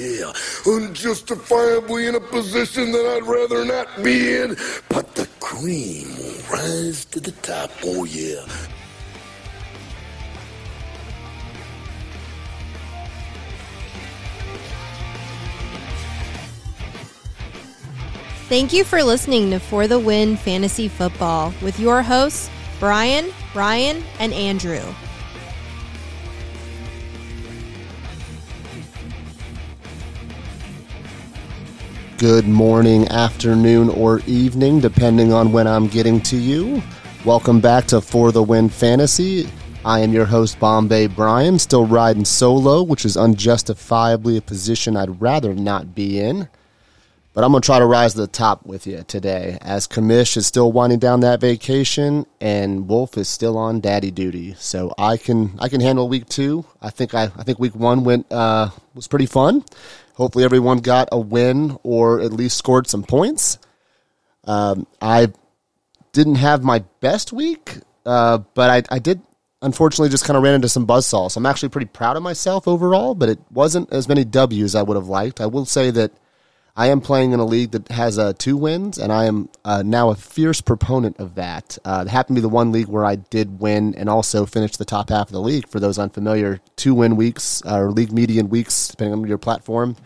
yeah. Unjustifiably in a position that I'd rather not be in, but the cream will rise to the top, oh yeah. Thank you for listening to For the Win Fantasy Football with your hosts, Brian, Ryan, and Andrew. Good morning, afternoon, or evening, depending on when I'm getting to you. Welcome back to For the Win Fantasy. I am your host, Bombay Brian, still riding solo, which is unjustifiably a position I'd rather not be in. But I'm going to try to rise to the top with you today, as Kamish is still winding down that vacation, and Wolf is still on daddy duty. So I can I can handle week two. I think I, I think week one went uh, was pretty fun. Hopefully everyone got a win or at least scored some points. Um, I didn't have my best week, uh, but I, I did unfortunately just kind of ran into some buzzsaws. So I'm actually pretty proud of myself overall, but it wasn't as many W's I would have liked. I will say that I am playing in a league that has uh, two wins, and I am uh, now a fierce proponent of that. Uh, it happened to be the one league where I did win and also finished the top half of the league. For those unfamiliar, two win weeks uh, or league median weeks, depending on your platform,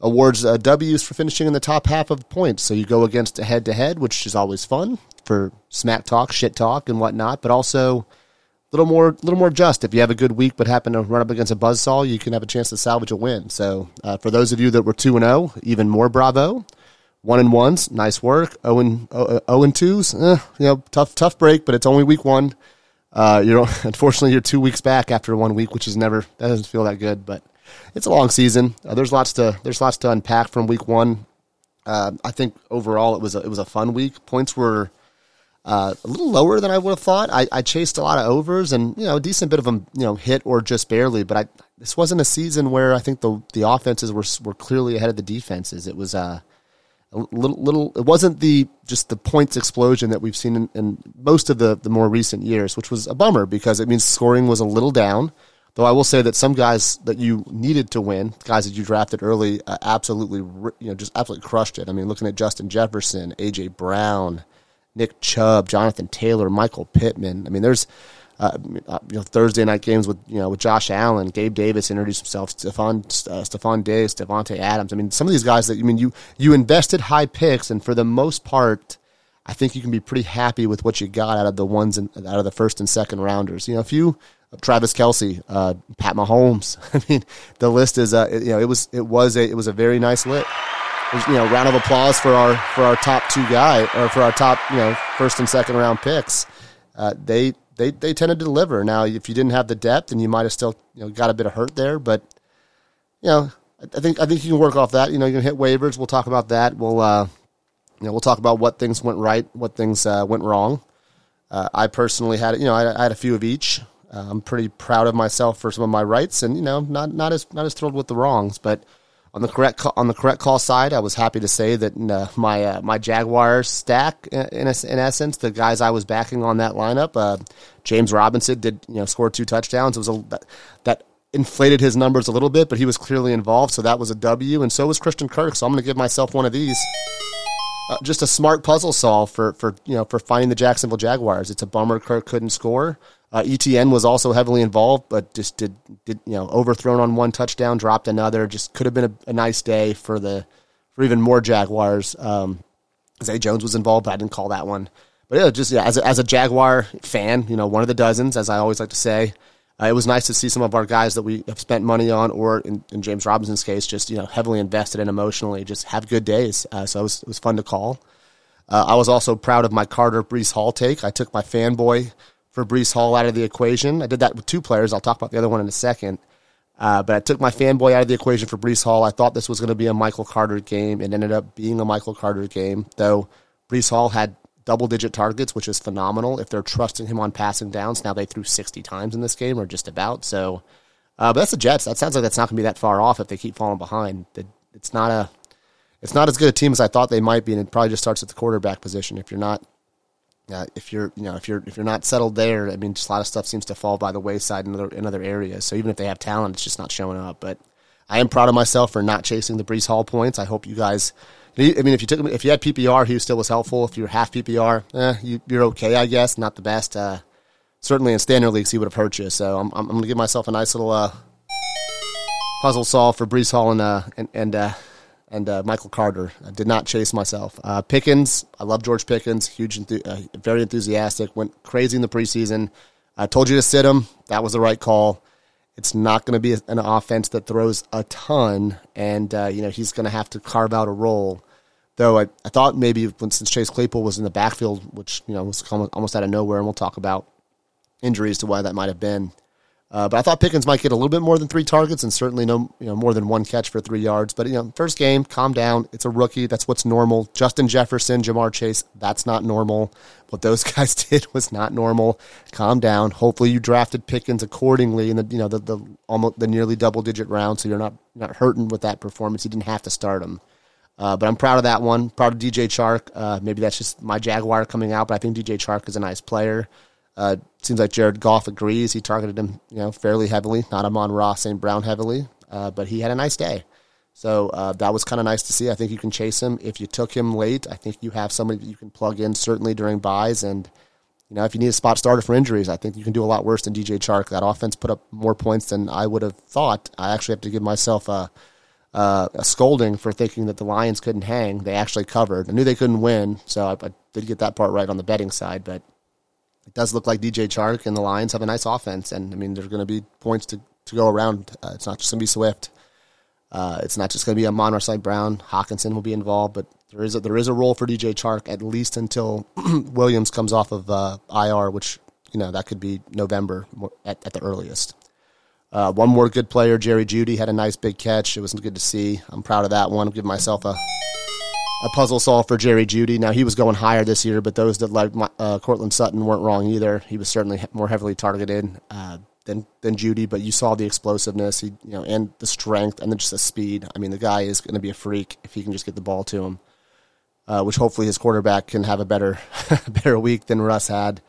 awards uh, W's for finishing in the top half of points. So you go against a head to head, which is always fun for smack talk, shit talk, and whatnot, but also little more little more just. If you have a good week but happen to run up against a buzzsaw, you can have a chance to salvage a win. So uh, for those of you that were two and zero, even more bravo. One and ones, nice work. O and O and twos, eh, you know, tough tough break, but it's only week one. Uh, you know, unfortunately, you're two weeks back after one week, which is never that doesn't feel that good. But it's a long season. Uh, there's lots to there's lots to unpack from week one. Uh, I think overall it was a, it was a fun week. Points were uh, a little lower than I would have thought. I, I, chased a lot of overs and you know a decent bit of them you know hit or just barely. But I this wasn't a season where I think the the offenses were were clearly ahead of the defenses. It was uh, a little little. It wasn't the just the points explosion that we've seen in, in most of the the more recent years, which was a bummer because it means scoring was a little down. Though I will say that some guys that you needed to win, guys that you drafted early, uh, absolutely you know just absolutely crushed it. I mean, looking at Justin Jefferson, AJ Brown. Nick Chubb, Jonathan Taylor, Michael Pittman. I mean, there's uh, you know Thursday night games with you know with Josh Allen, Gabe Davis introduced himself, Stefon uh, Stefon Diggs, Davante Adams. I mean, some of these guys that I mean you you invested high picks, and for the most part, I think you can be pretty happy with what you got out of the ones in, out of the first and second rounders. You know, if you Travis Kelce, uh, Pat Mahomes. I mean, the list is uh, you know it was it was a it was a very nice lit you know, round of applause for our for our top two guy or for our top you know first and second round picks. Uh, they they they tended to deliver. Now, if you didn't have the depth, and you might have still you know got a bit of hurt there, but you know, I think I think you can work off that. You know, you can hit waivers. We'll talk about that. We'll uh, you know we'll talk about what things went right, what things uh, went wrong. Uh, I personally had you know I, I had a few of each. Uh, I'm pretty proud of myself for some of my rights, and you know not not as not as thrilled with the wrongs, but on the correct on the correct call side, I was happy to say that uh, my uh, my Jaguars stack, in, in, in, essence, the guys I was backing on that lineup, uh, James Robinson did you know score two touchdowns. It was a that, that, inflated his numbers a little bit, but he was clearly involved, so that was a W. And so was Christian Kirk. So I'm going to give myself one of these. Uh, just a smart puzzle solve for for you know for finding the Jacksonville Jaguars. It's a bummer Kirk couldn't score. Uh, Etienne was also heavily involved, but just did did you know overthrown on one touchdown, dropped another. Just could have been a, a nice day for the for even more Jaguars. Um, Zay Jones was involved, but I didn't call that one. But yeah, just yeah, as a, as a Jaguar fan, you know, one of the dozens, as I always like to say. Uh, it was nice to see some of our guys that we have spent money on, or in, in James Robinson's case, just you know heavily invested in emotionally, just have good days. Uh, so it was, it was fun to call. Uh, I was also proud of my Carter Breece Hall take. I took my fanboy for Breece Hall out of the equation. I did that with two players. I'll talk about the other one in a second. Uh, but I took my fanboy out of the equation for Breece Hall. I thought this was going to be a Michael Carter game. It ended up being a Michael Carter game, though Breece Hall had double digit targets, which is phenomenal if they're trusting him on passing downs. Now they threw 60 times in this game, or just about. So, uh, but that's the Jets. That sounds like that's not going to be that far off if they keep falling behind. It's not a, it's not as good a team as I thought they might be, and it probably just starts at the quarterback position. If you're not if you're you know if you're if you're not settled there, I mean, just a lot of stuff seems to fall by the wayside in other in other areas. So even if they have talent, it's just not showing up. But I am proud of myself for not chasing the Breece Hall points. I hope you guys. I mean, if you took if you had PPR, he still was helpful. If you're half PPR, eh, you, are okay, I guess. Not the best. Uh, certainly in standard leagues, he would have hurt you. So I'm, I'm, going to give myself a nice little uh, puzzle solve for Breece Hall and uh, and and, uh, and uh, Michael Carter. I did not chase myself. Uh, Pickens, I love George Pickens. Huge, uh, very enthusiastic. Went crazy in the preseason. I told you to sit him. That was the right call. It's not going to be an offense that throws a ton, and uh, you know he's going to have to carve out a role. Though I, I thought maybe when, since Chase Claypool was in the backfield, which you know was almost out of nowhere, and we'll talk about injuries to why that might have been. Uh, but I thought Pickens might get a little bit more than three targets and certainly no, you know, more than one catch for three yards. But you know, first game, calm down. It's a rookie. That's what's normal. Justin Jefferson, Ja'Marr Chase, that's not normal. What those guys did was not normal. Calm down. Hopefully, you drafted Pickens accordingly in the you know the, the almost the nearly double digit round, so you're not not hurting with that performance. You didn't have to start him. Uh, but I'm proud of that one. Proud of DJ Chark. Uh, maybe that's just my Jaguar coming out, but I think DJ Chark is a nice player. Uh, seems like Jared Goff agrees. He targeted him, you know, fairly heavily. Not Amon-Ra St. Brown heavily, uh, but he had a nice day. So uh, that was kind of nice to see. I think you can chase him if you took him late. I think you have somebody that you can plug in certainly during buys, and you know if you need a spot starter for injuries, I think you can do a lot worse than DJ Chark. That offense put up more points than I would have thought. I actually have to give myself a. Uh, a scolding for thinking that the Lions couldn't hang. They actually covered. I knew they couldn't win, so I, I did get that part right on the betting side. But it does look like DJ Chark and the Lions have a nice offense, and I mean there's going to be points to, to go around. Uh, it's not just going to be Swift. Uh, it's not just going to be a Monroe. Brown. Hockenson will be involved, but there is a, there is a role for DJ Chark at least until Williams comes off of uh, IR, which you know that could be November at, at the earliest. Uh, one more good player, Jerry Jeudy, had a nice big catch. It was good to see. I'm proud of that one. I'm giving myself a a puzzle solve for Jerry Jeudy. Now he was going higher this year, but those that like uh, Courtland Sutton weren't wrong either. He was certainly more heavily targeted uh, than than Jeudy, but you saw the explosiveness, he, you know, and the strength, and then just the speed. I mean, the guy is going to be a freak if he can just get the ball to him. Uh, which hopefully his quarterback can have a better better week than Russ had.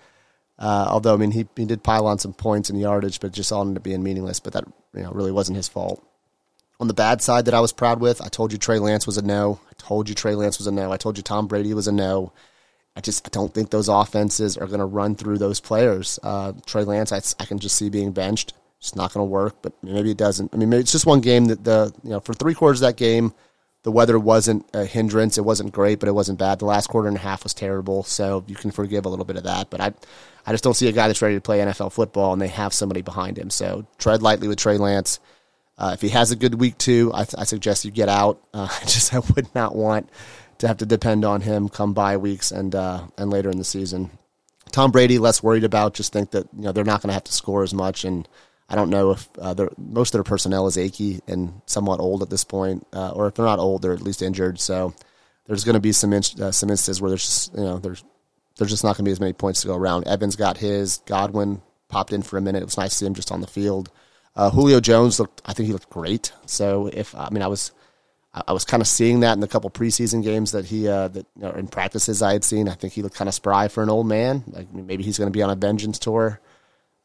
Uh, although I mean he he did pile on some points and yardage, but just all ended up being meaningless. But that you know really wasn't his fault on the bad side that I was proud with. I told you Trey Lance was a no. I told you Trey Lance was a no. I told you Tom Brady was a no. I just I don't think those offenses are going to run through those players. Uh, Trey Lance, I, I can just see being benched. It's not going to work, but maybe it doesn't. I mean, maybe it's just one game that the you know for three quarters of that game, the weather wasn't a hindrance. It wasn't great, but it wasn't bad. The last quarter and a half was terrible, so you can forgive a little bit of that. But I, I just don't see a guy that's ready to play NFL football, and they have somebody behind him. So tread lightly with Trey Lance. Uh, if he has a good week two, I, I suggest you get out. Uh, just I would not want to have to depend on him come by weeks and uh, and later in the season. Tom Brady, less worried about. Just think that you know they're not going to have to score as much, and I don't know if uh, most of their personnel is achy and somewhat old at this point, uh, or if they're not old, they're at least injured. So there's going to be some in, uh, some instances where there's just, you know there's there's just not going to be as many points to go around. Evans got his. Godwin popped in for a minute. It was nice to see him just on the field. Uh, Julio Jones looked, I think he looked great. So if I mean, I was, I was kind of seeing that in the couple preseason games that he, uh, that you know, in practices I had seen. I think he looked kind of spry for an old man. Like maybe he's going to be on a vengeance tour.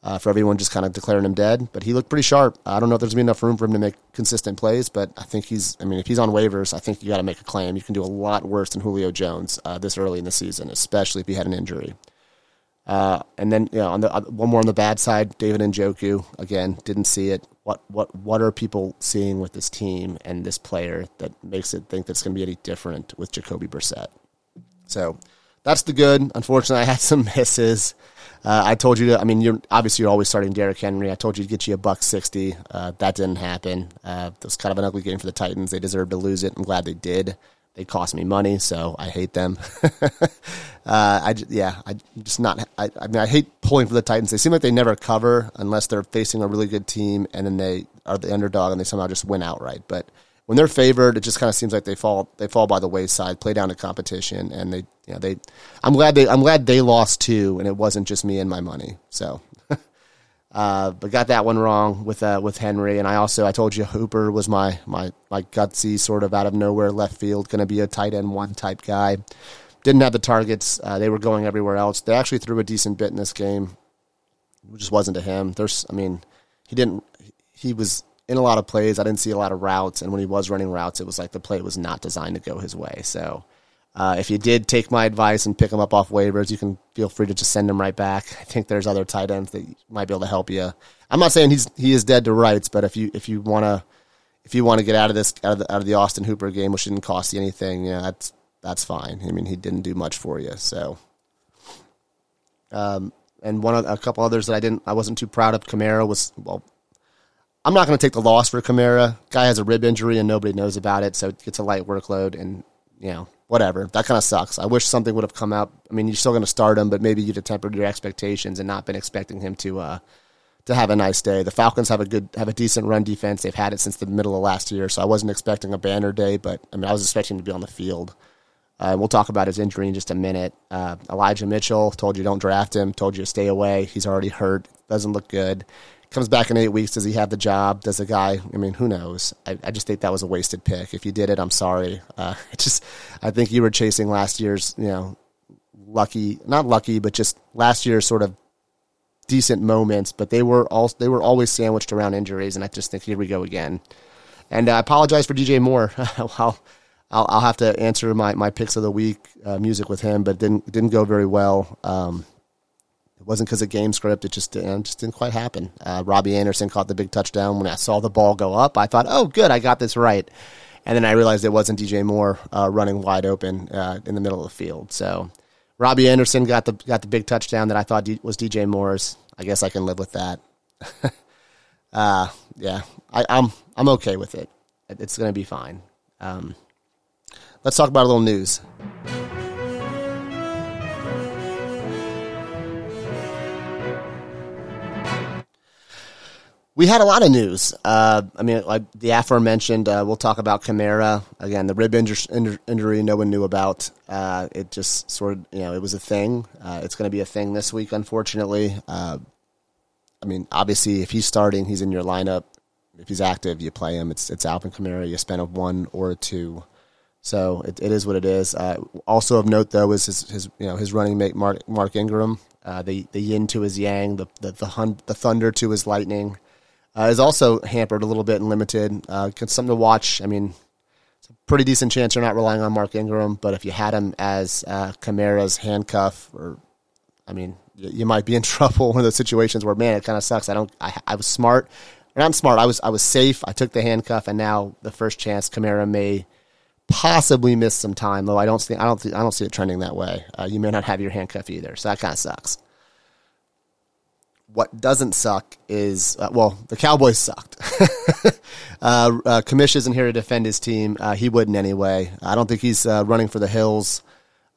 Uh, for everyone just kind of declaring him dead, but he looked pretty sharp. I don't know if there's gonna be enough room for him to make consistent plays, but I think he's. I mean, if he's on waivers, I think you got to make a claim. You can do a lot worse than Julio Jones uh, this early in the season, especially if he had an injury. Uh, and then you know, on the uh, one more on the bad side, David and Njoku again didn't see it. What what what are people seeing with this team and this player that makes it think that's going to be any different with Jacoby Brissett? So that's the good. Unfortunately, I had some misses. Uh, I told you to. I mean, you're obviously you're always starting Derrick Henry. I told you to get you a buck sixty. Uh, that didn't happen. Uh, it was kind of an ugly game for the Titans. They deserved to lose it. I'm glad they did. They cost me money, so I hate them. uh, I yeah, I just not. I, I mean, I hate pulling for the Titans. They seem like they never cover unless they're facing a really good team, and then they are the underdog and they somehow just win outright. But when they're favored, it just kind of seems like they fall they fall by the wayside, play down to competition, and they you know they. I'm glad they I'm glad they lost too, and it wasn't just me and my money. So uh, but got that one wrong with uh, with Henry, and I also I told you Hooper was my my my gutsy sort of out of nowhere left field, going to be a tight end one type guy. Didn't have the targets; uh, they were going everywhere else. They actually threw a decent bit in this game. It just wasn't to him. There's, I mean, he didn't. He was in a lot of plays. I didn't see a lot of routes, and when he was running routes, it was like the play was not designed to go his way. So. Uh, if you did take my advice and pick him up off waivers, you can feel free to just send him right back. I think there's other tight ends that might be able to help you. I'm not saying he's he is dead to rights, but if you if you want to if you want to get out of this out of the, out of the Austin Hooper game, which didn't cost you anything, yeah, that's that's fine. I mean, he didn't do much for you, so. Um, and one of, a couple others that I didn't I wasn't too proud of. Kamara was well. I'm not going to take the loss for Kamara. Guy has a rib injury and nobody knows about it, so it gets a light workload, and you know whatever. That kind of sucks. I wish something would have come out. I mean, you're still going to start him, but maybe you'd have tempered your expectations and not been expecting him to uh, to have a nice day. The Falcons have a good, have a decent run defense. They've had it since the middle of last year, so I wasn't expecting a banner day, but I mean, I was expecting to be on the field. Uh, we'll talk about his injury in just a minute. Uh, Elijah Mitchell told you don't draft him, told you to stay away. He's already hurt, doesn't look good. Comes back in eight weeks. Does he have the job? Does the guy? I mean, who knows? I, I just think that was a wasted pick. If you did it, I'm sorry. Uh, just, I think you were chasing last year's, you know, lucky, not lucky, but just last year's sort of decent moments. But they were all they were always sandwiched around injuries, and I just think here we go again. And I apologize for DJ Moore. I'll, I'll, I'll have to answer my, my picks of the week uh, music with him, but didn't didn't go very well. Um, it wasn't because of game script. It just, it just didn't quite happen. Uh, Robbie Anderson caught the big touchdown. When I saw the ball go up, I thought, oh, good, I got this right. And then I realized it wasn't DJ Moore uh, running wide open uh, in the middle of the field. So Robbie Anderson got the got the big touchdown that I thought D- was DJ Moore's. I guess I can live with that. uh, yeah, I, am I'm, I'm okay with it. It's going to be fine. Um, let's talk about a little news. We had a lot of news. Uh, I mean, like the aforementioned, uh, we'll talk about Kamara again. The rib injury, injury no one knew about. Uh, it just sort of, you know, it was a thing. Uh, it's going to be a thing this week, unfortunately. Uh, I mean, obviously, if he's starting, he's in your lineup. If he's active, you play him. It's it's Alvin Kamara. You spend a one or a two. So it, it is what it is. Uh, also of note, though, is his, his you know his running mate Mark Mark Ingram. the the yin to his yang, the the the, hun, the thunder to his lightning uh, is also hampered a little bit and limited. Uh, something to watch. I mean, it's a pretty decent chance you're not relying on Mark Ingram, but if you had him as uh, Kamara's handcuff, or I mean, you, you might be in trouble. One of those situations where, man, it kind of sucks. I don't. I, I was smart. And I'm smart. I was I was safe. I took the handcuff, and now the first chance Kamara may possibly miss some time. Though I don't see I don't I don't see it trending that way. Uh, you may not have your handcuff either, so that kind of sucks. What doesn't suck is uh, well, the Cowboys sucked. uh, uh, Kamish isn't here to defend his team. Uh, he wouldn't anyway. I don't think he's uh, running for the hills.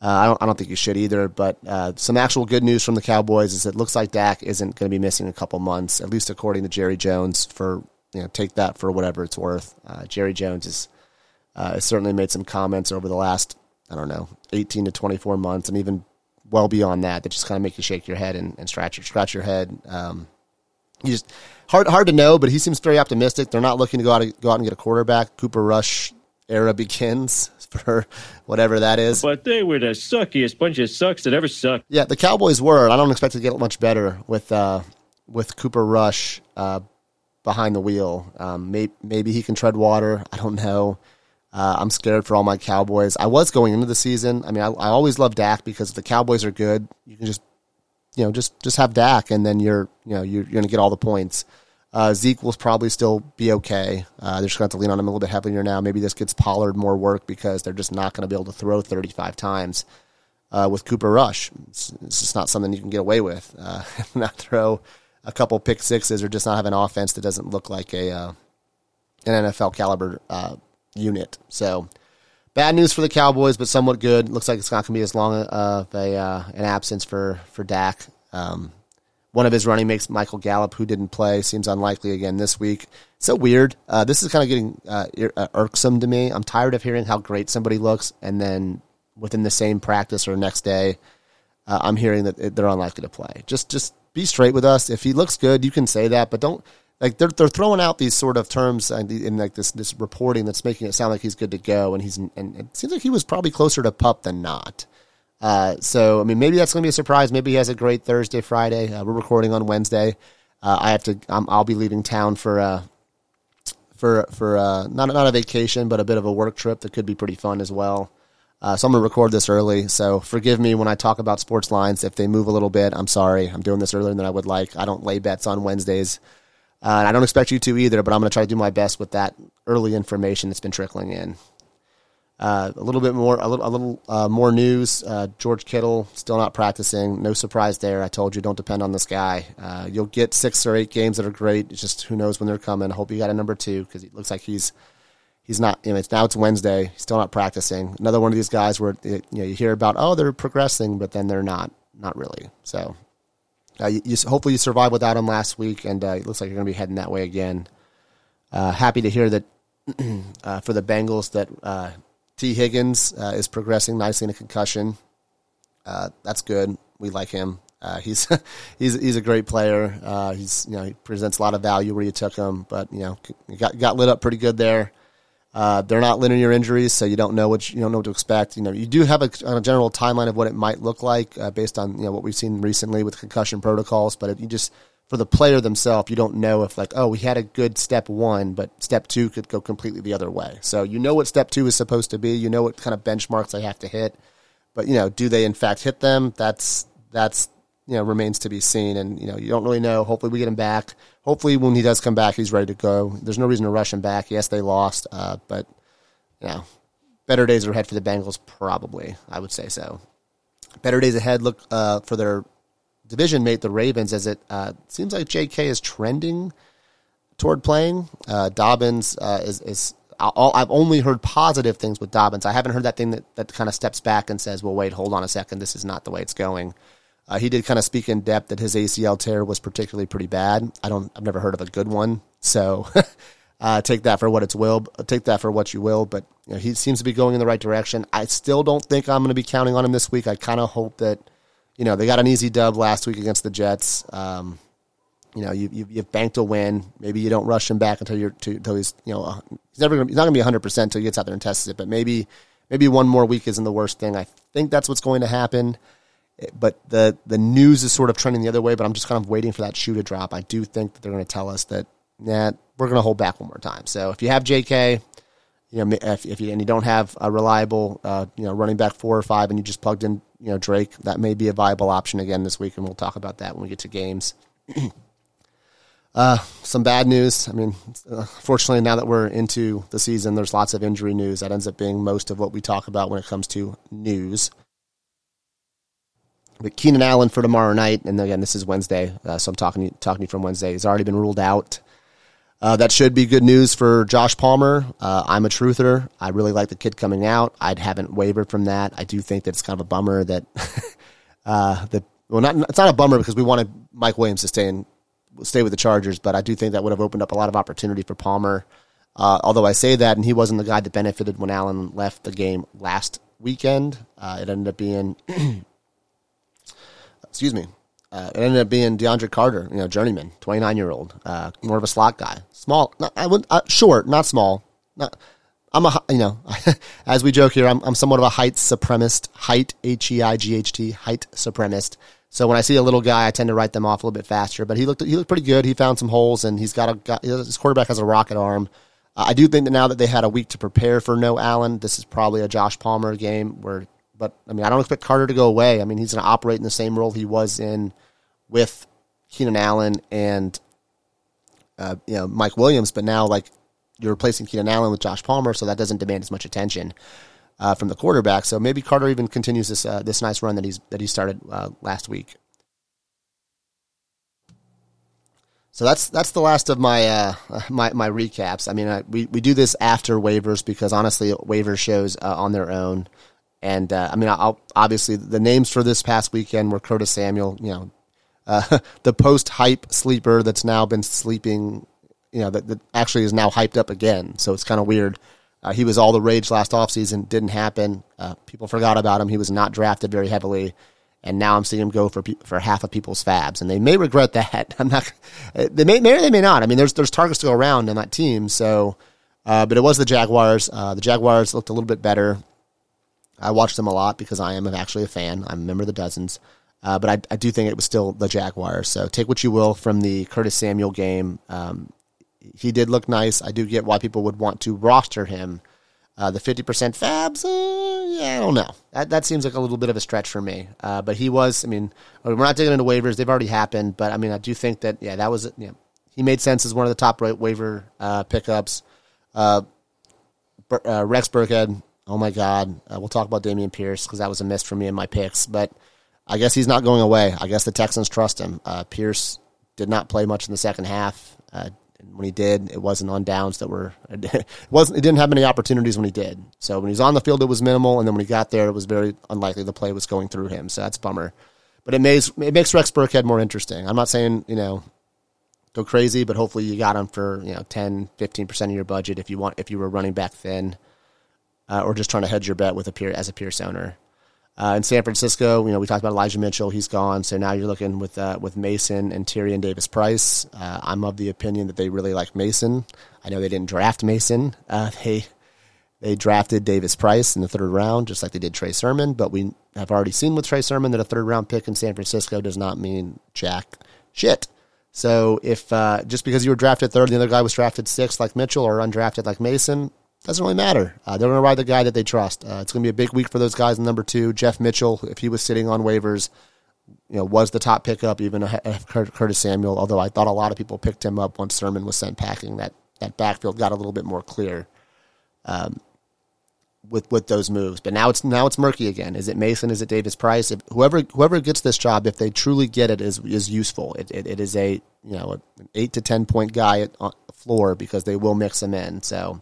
Uh, I don't. I don't think he should either. But uh, some actual good news from the Cowboys is it looks like Dak isn't going to be missing a couple months, at least according to Jerry Jones. For you know, take that for whatever it's worth. Jerry Jones is, has certainly made some comments over the last I don't know, 18 to 24 months, and even well beyond that that just kind of make you shake your head and, and scratch your scratch your head. Um, you just hard hard to know, but he seems very optimistic. They're not looking to go out go out and get a quarterback. Cooper Rush era begins for whatever that is. But they were the suckiest bunch of sucks that ever sucked. Yeah, the Cowboys were. I don't expect to get much better with uh, with Cooper Rush uh, behind the wheel. Um, maybe, maybe he can tread water. I don't know. Uh, I'm scared for all my Cowboys. I was going into the season. I mean, I, I always love Dak because if the Cowboys are good, you can just, you know, just just have Dak, and then you're, you know, you're, you're going to get all the points. Uh, Zeke will probably still be okay. Uh, they're just going to have to lean on him a little bit heavier now. Maybe this gets Pollard more work because they're just not going to be able to throw 35 times uh, with Cooper Rush. It's, it's, just not something you can get away with. Uh, not throw a couple pick sixes or just not have an offense that doesn't look like a uh, an NFL caliber uh, unit. So bad news for the Cowboys, but somewhat good. Looks like it's not going to be as long of a uh, an absence for for Dak. Um, one of his running mates, Michael Gallup, who didn't play, seems unlikely again this week. So weird. Uh, this is kind of getting uh, uh, irksome to me. I'm tired of hearing how great somebody looks, and then within the same practice or next day, uh, I'm hearing that they're unlikely to play. Just just be straight with us. If he looks good, you can say that, but don't like they're they're throwing out these sort of terms in, in like this this reporting that's making it sound like he's good to go, and he's and it seems like he was probably closer to pup than not. Uh, so I mean, maybe that's going to be a surprise. Maybe he has a great Thursday, Friday. Uh, we're recording on Wednesday. Uh, I have to. i will be leaving town for uh, for for uh, not not a vacation, but a bit of a work trip that could be pretty fun as well. Uh, so I'm gonna record this early. So forgive me when I talk about sports lines if they move a little bit. I'm sorry. I'm doing this earlier than I would like. I don't lay bets on Wednesdays, uh, and I don't expect you to either. But I'm gonna try to do my best with that early information that's been trickling in. Uh, a little bit more, a little, a little uh, more news. Uh, George Kittle still not practicing. No surprise there. I told you, don't depend on this guy. Uh, you'll get six or eight games that are great. It's just who knows when they're coming. I hope you got a number two because it looks like he's he's not. You know, it's now it's Wednesday. He's still not practicing. Another one of these guys where you know you hear about oh they're progressing, but then they're not. Not really. So uh, you, you, hopefully you survived without him last week, and uh, it looks like you're going to be heading that way again. happy to hear that for the Bengals that Tee Higgins uh, is progressing nicely in a concussion. Uh, that's good. We like him. Uh, he's he's he's a great player. Uh, he's you know he presents a lot of value where you took him, but you know got got lit up pretty good there. Uh, they're not linear injuries, so you don't know what you, you, don't know what to expect. You know you do have a, a general timeline of what it might look like uh, based on you know what we've seen recently with concussion protocols, but it, you just for the player themselves, you don't know if like, oh, we had a good step one, but step two could go completely the other way. So you know what step two is supposed to be. You know what kind of benchmarks they have to hit, but you know, do they in fact hit them? That's that's you know remains to be seen, and you know you don't really know. Hopefully, we get him back. Hopefully, when he does come back, he's ready to go. There's no reason to rush him back. Yes, they lost, uh, but you know, better days are ahead for the Bengals. Probably, I would say so. Better days ahead. Look uh, for their division mate, the Ravens, as it uh, seems like J.K. is trending toward playing. Uh, Dobbins uh, is, is I've only heard positive things with Dobbins. I haven't heard that thing that, that kind of steps back and says, well, wait, hold on a second. This is not the way it's going. Uh, he did kind of speak in depth that his ACL tear was particularly pretty bad. I don't, I've never heard of a good one. So uh, take that for what it's will. Take that for what you will. But you know, he seems to be going in the right direction. I still don't think I'm going to be counting on him this week. I kind of hope that you know, they got an easy dub last week against the Jets. Um, you know, you, you have banked a win. Maybe you don't rush him back until you're to, until he's you know he's never gonna, he's not going to be 100 percent until he gets out there and tests it. But maybe maybe one more week isn't the worst thing. I think that's what's going to happen. But the the news is sort of trending the other way. But I'm just kind of waiting for that shoe to drop. I do think that they're going to tell us that nah, we're going to hold back one more time. So if you have J.K you know, if, if you, and you don't have a reliable, uh, you know, running back four or five, and you just plugged in, you know, Drake, that may be a viable option again this week, and we'll talk about that when we get to games. uh, some bad news. I mean, uh, fortunately, now that we're into the season, there's lots of injury news. That ends up being most of what we talk about when it comes to news. But Keenan Allen for tomorrow night, and again, this is Wednesday, uh, so I'm talking talking to you from Wednesday. He's already been ruled out. Uh, that should be good news for Josh Palmer. Uh, I'm a truther. I really like the kid coming out. I haven't wavered from that. I do think that it's kind of a bummer that uh, well, not it's not a bummer because we wanted Mike Williams to stay in stay with the Chargers, but I do think that would have opened up a lot of opportunity for Palmer. Uh, although I say that, and he wasn't the guy that benefited when Allen left the game last weekend. Uh, it ended up being, excuse me, uh, it ended up being DeAndre Carter, you know, journeyman, 29 year old, uh, more of a slot guy. Small, not, I would, uh, short, not small. Not, I'm a, you know, as we joke here, I'm, I'm somewhat of a height supremacist, height, H E I G H T, height supremacist. So when I see a little guy, I tend to write them off a little bit faster. But he looked, he looked pretty good. He found some holes, and he's got a, got, his quarterback has a rocket arm. Uh, I do think that now that they had a week to prepare for no Allen, this is probably a Josh Palmer game where but I mean, I don't expect Carter to go away. I mean, he's going to operate in the same role he was in with Keenan Allen and uh, you know Mike Williams. But now, like you're replacing Keenan Allen with Josh Palmer, so that doesn't demand as much attention uh, from the quarterback. So maybe Carter even continues this uh, this nice run that he's that he started uh, last week. So that's that's the last of my uh, my my recaps. I mean, I, we we do this after waivers because honestly, waiver shows uh, on their own. And uh, I mean, I'll, obviously the names for this past weekend were Curtis Samuel, you know, uh, the post hype sleeper that's now been sleeping, you know, that, that actually is now hyped up again. So it's kind of weird. Uh, he was all the rage last offseason, didn't happen. Uh, people forgot about him. He was not drafted very heavily. And now I'm seeing him go for for half of people's fabs, and they may regret that. I'm not. They may, may or they may not. I mean, there's there's targets to go around in that team. So, uh, but it was the Jaguars. Uh, the Jaguars looked a little bit better. I watched them a lot because I am actually a fan. I'm a member of the Dozens. Uh, but I, I, do think it was still the Jaguars. So take what you will from the Curtis Samuel game. Um, he did look nice. I do get why people would want to roster him. Uh, the 50% fabs, uh, yeah, I don't know. That, that seems like a little bit of a stretch for me. Uh, but he was, I mean, we're not digging into waivers. They've already happened. But I mean, I do think that, yeah, that was, yeah, he made sense as one of the top right waiver uh, pickups. Uh, Rex Burkhead, oh my God. we'll talk about Dameon Pierce because that was a miss for me in my picks. But I guess he's not going away. I guess the Texans trust him. Pierce did not play much in the second half. Uh, when he did, it wasn't on downs that were it wasn't it didn't have many opportunities when he did. So when he was on the field, it was minimal, and then when he got there, it was very unlikely the play was going through him. So that's bummer. But it makes it makes Rex Burkhead more interesting. I'm not saying you know go crazy, but hopefully you got him for you know 10, 15 percent of your budget if you want if you were running back thin, uh, or just trying to hedge your bet with a peer as a Pierce owner. Uh, in San Francisco, you know, we talked about Elijah Mitchell. He's gone, so now you're looking with uh, with Mason and Tyrion Davis Price. Uh, I'm of the opinion that they really like Mason. I know they didn't draft Mason. Uh, they they drafted Davis Price in the third round, just like they did Trey Sermon. But we have already seen with Trey Sermon that a third round pick in San Francisco does not mean jack shit. So if uh, just because you were drafted third, and the other guy was drafted sixth, like Mitchell, or undrafted like Mason, doesn't really matter. Uh, they're going to ride the guy that they trust. Uh, it's going to be a big week for those guys in number two. Jeff Mitchell, if he was sitting on waivers, you know, was the top pickup, even Curtis Samuel. Although I thought a lot of people picked him up once Sermon was sent packing. That that backfield got a little bit more clear um, with with those moves. But now it's now it's murky again. Is it Mason? Is it Davis Price? If whoever whoever gets this job, if they truly get it, is is useful. It it, it is a you know an eight to ten point guy at floor because they will mix them in. So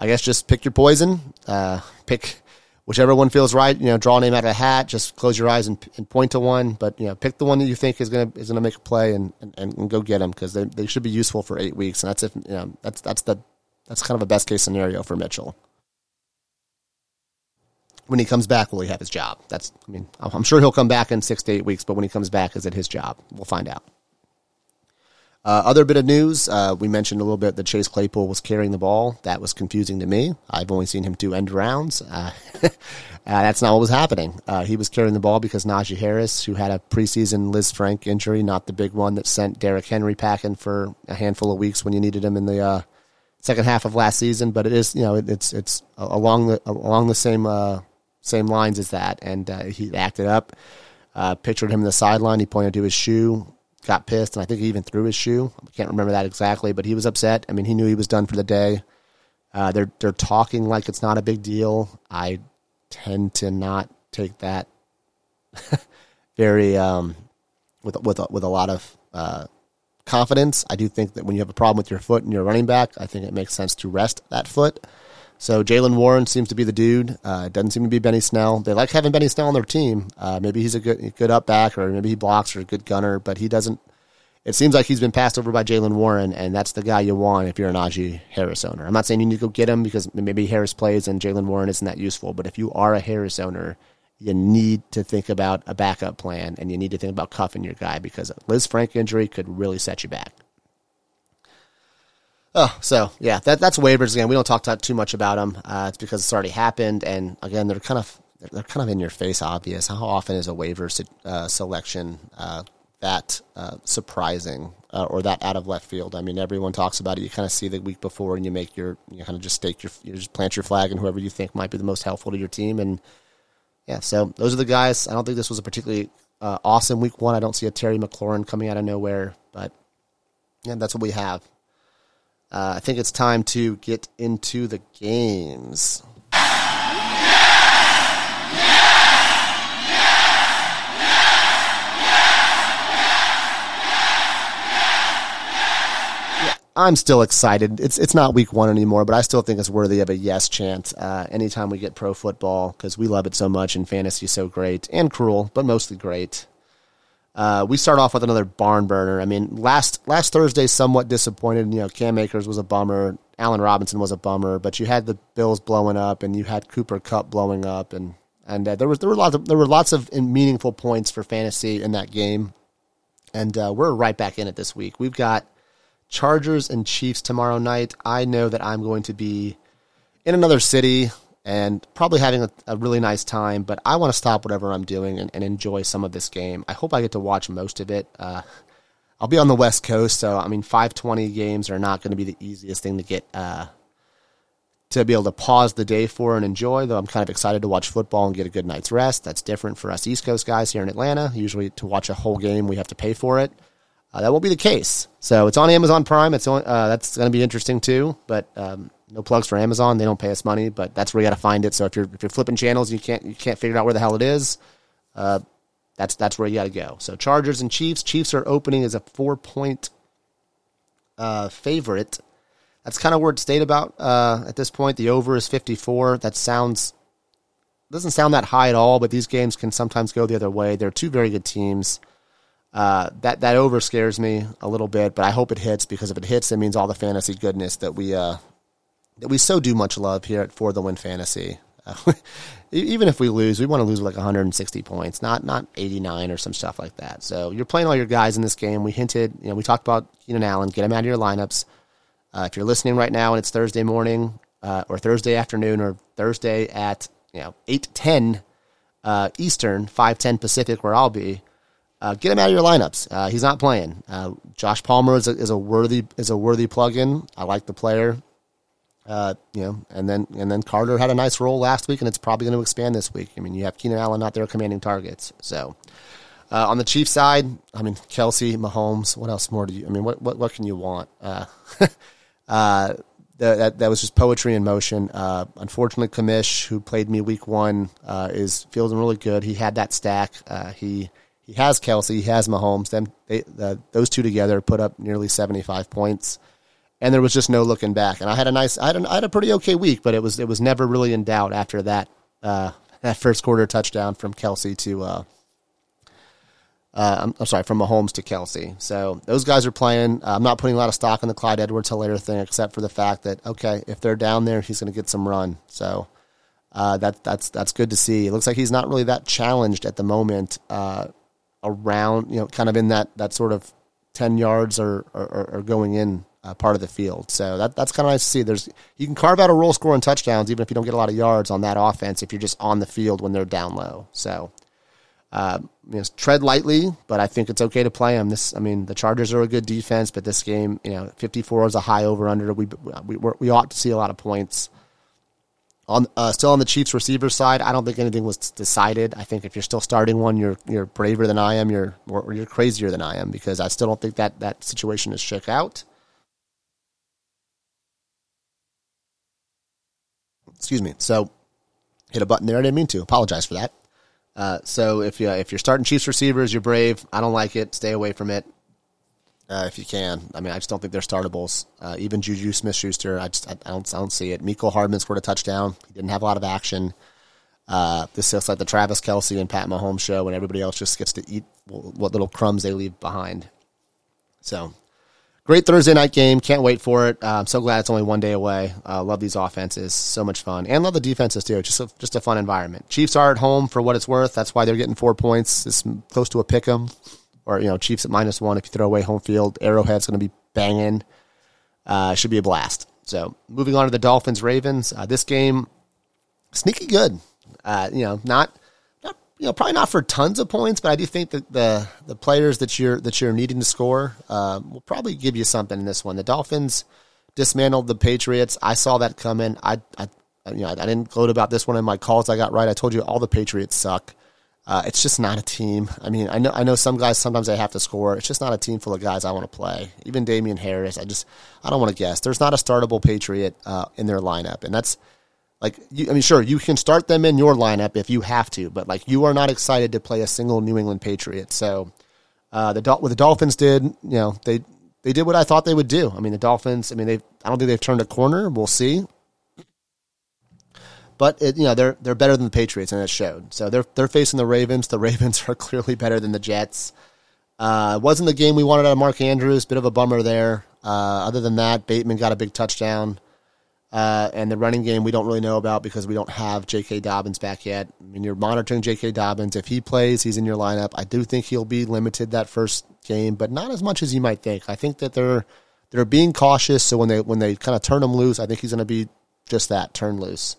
I guess just pick your poison. Uh, pick whichever one feels right. You know, draw a name out of a hat. Just close your eyes and, and point to one. But you know, pick the one that you think is gonna is gonna make a play and and, and go get them because they, they should be useful for eight weeks. And that's if you know that's that's the that's kind of a best case scenario for Mitchell. When he comes back, will he have his job? That's I mean, I'm sure he'll come back in six to eight weeks. But when he comes back, is it his job? We'll find out. Uh, other bit of news, uh, we mentioned a little bit that Chase Claypool was carrying the ball. That was confusing to me. I've only seen him do end rounds. Uh, uh that's not what was happening. Uh, he was carrying the ball because Najee Harris, who had a preseason Lisfranc injury, not the big one that sent Derrick Henry packing for a handful of weeks when you needed him in the uh, second half of last season. But it is, you know, it, it's it's along the along the same same lines as that, and he acted up. pictured him in the sideline. He pointed to his shoe got pissed, and I think he even threw his shoe. I can't remember that exactly, but he was upset. I mean, he knew he was done for the day. Uh, they're they're talking like it's not a big deal. I tend to not take that very um, with with with a lot of uh, confidence. I do think that when you have a problem with your foot and you're running back, I think it makes sense to rest that foot. So Jaylen Warren seems to be the dude. Uh, doesn't seem to be Benny Snell. They like having Benny Snell on their team. Uh, maybe he's a good good up back, or maybe he blocks or a good gunner, but he doesn't. It seems like he's been passed over by Jaylen Warren, and that's the guy you want if you're an Najee Harris owner. I'm not saying you need to go get him because maybe Harris plays and Jaylen Warren isn't that useful, but if you are a Harris owner, you need to think about a backup plan, and you need to think about cuffing your guy because a Frank injury could really set you back. Oh, so yeah, that that's waivers again. We don't talk too much about them. Uh, it's because it's already happened, and again, they're kind of they're kind of in your face, obvious. How often is a waiver uh, selection uh, that uh, surprising uh, or that out of left field? I mean, everyone talks about it. You kind of see the week before, and you make your you kind of just stake your you just plant your flag, and whoever you think might be the most helpful to your team, and yeah. So those are the guys. I don't think this was a particularly uh, awesome week one. I don't see a Terry McLaurin coming out of nowhere, but yeah, that's what we have. Uh, I think it's time to get into the games. I'm still excited. It's it's not week one anymore, but I still think it's worthy of a yes chant Uh, anytime we get pro football, because we love it so much and fantasy so great and cruel, but mostly great. Uh, we start off with another barn burner. I mean, last last Thursday, somewhat disappointed. You know, Cam Akers was a bummer. Allen Robinson was a bummer, but you had the Bills blowing up, and you had Cooper Kupp blowing up, and and uh, there was there were lots of there were lots of meaningful points for fantasy in that game, and uh, we're right back in it this week. We've got Chargers and Chiefs tomorrow night. I know that I'm going to be in another city and probably having a, a, really nice time. But I want to stop whatever I'm doing and, and, enjoy some of this game. I hope I get to watch most of it. Uh, I'll be on the West Coast, so I mean, 520 games are not going to be the easiest thing to get uh, to be able to pause the day for and enjoy. Though I'm kind of excited to watch football and get a good night's rest. That's different for us East Coast guys here in Atlanta. Usually, to watch a whole game, we have to pay for it. Uh, that won't be the case. So it's on Amazon Prime. It's on, uh, that's going to be interesting too. But um, no plugs for Amazon. They don't pay us money, but that's where you got to find it. So if you're if you're flipping channels, you can't you can't figure out where the hell it is. Uh, that's that's where you got to go. So Chargers and Chiefs. Chiefs are opening as a four point uh, favorite. That's kind of where it stayed about uh, at this point. The over is fifty four. That sounds doesn't sound that high at all, but these games can sometimes go the other way. They're two very good teams. Uh, that that over scares me a little bit, but I hope it hits because if it hits, it means all the fantasy goodness that we uh, that we so do much love here at For the Win Fantasy. Uh, even if we lose, we want to lose like 160 points, not not 89 or some stuff like that. So you're playing all your guys in this game. We hinted, you know, we talked about Keenan Allen. Get him out of your lineups. Uh, if you're listening right now and it's Thursday morning uh, or Thursday afternoon or Thursday at you know 8:10 uh, Eastern, 5:10 Pacific, where I'll be. Uh, get him out of your lineups. Uh, he's not playing. Uh, Josh Palmer is a, is a worthy is a worthy plug-in. I like the player. Uh, you know, and then and then Carter had a nice role last week, and it's probably going to expand this week. I mean, you have Keenan Allen out there commanding targets. So uh, on the Chiefs side, I mean, Kelce, Mahomes. What else more do you? I mean, what what what can you want? Uh, that that was just poetry in motion. Uh, unfortunately, Kamish, who played me week one, uh, is feeling really good. He had that stack. Uh, he he has Kelce, he has Mahomes. Them they, those two together put up nearly seventy five points and there was just no looking back. And I had a nice, I had, a, I had a pretty okay week, but it was it was never really in doubt after that uh, that first quarter touchdown from Kelce to, uh, uh, I'm, I'm, sorry, from Mahomes to Kelce. So those guys are playing. Uh, I'm not putting a lot of stock in the Clyde Edwards-Helaire thing, except for the fact that okay, if they're down there, he's going to get some run. So. Uh, that that's that's good to see. It looks like he's not really that challenged at the moment. Uh, around you know, kind of in that that sort of ten yards or or, or going in uh, part of the field. So that that's kind of nice to see. There's you can carve out a role scoring touchdowns even if you don't get a lot of yards on that offense if you're just on the field when they're down low. So uh, you know, tread lightly, but I think it's okay to play them. This, I mean, the Chargers are a good defense, but this game, you know, 54 is a high over under. We we we ought to see a lot of points. On uh, still on the Chiefs receiver side, I don't think anything was decided. I think if you're still starting one, you're you're braver than I am. You're or you're crazier than I am because I still don't think that that situation is shook out. Excuse me. So hit a button there. I didn't mean to. Apologize for that. Uh, so if you if you're starting Chiefs receivers, you're brave. I don't like it. Stay away from it uh, if you can. I mean, I just don't think they're startables. Uh, even Juju Smith Schuster, I just I, I, don't I don't see it. Mecole Hardman scored a touchdown. He didn't have a lot of action. Uh, this looks like the Travis Kelce and Pat Mahomes show, when everybody else just gets to eat what little crumbs they leave behind. So Great Thursday night game. Can't wait for it. Uh, I'm so glad it's only one day away. Uh, love these offenses. So much fun. And love the defenses, too. Just a, just a fun environment. Chiefs are at home for what it's worth. That's why they're getting four points. It's close to a pick 'em. Or, you know, Chiefs at minus one if you throw away home field. Arrowhead's going to be banging. Uh, should be a blast. So moving on to the Dolphins Ravens. Uh, this game, sneaky good. Uh, you know, not not you know, probably not for tons of points, but I do think that the the players that you're that you're needing to score uh, will probably give you something in this one. The Dolphins dismantled the Patriots. I saw that coming. I, I you know, I, didn't gloat about this one in my calls. I got right. I told you all the Patriots suck. Uh, it's just not a team. I mean, I know I know some guys sometimes they have to score. It's just not a team full of guys I want to play. Even Damien Harris, I just I don't want to guess. There's not a startable Patriot uh, in their lineup, and that's like, you, I mean, sure, you can start them in your lineup if you have to, but like, you are not excited to play a single New England Patriot. So, uh, the what the Dolphins did, you know, they they did what I thought they would do. I mean, the Dolphins. I mean, they I don't think they've turned a corner. We'll see, but it, you know, they're they're better than the Patriots, and it showed. So they're they're facing the Ravens. The Ravens are clearly better than the Jets. Uh, wasn't the game we wanted out of Mark Andrews. Bit of a bummer there. Uh, other than that, Bateman got a big touchdown. Uh, and the running game we don't really know about because we don't have J.K. Dobbins back yet. I mean, you're monitoring J.K. Dobbins. If he plays, he's in your lineup. I do think he'll be limited that first game, but not as much as you might think. I think that they're they're being cautious. So when they when they kind of turn him loose, I think he's going to be just that, turn loose.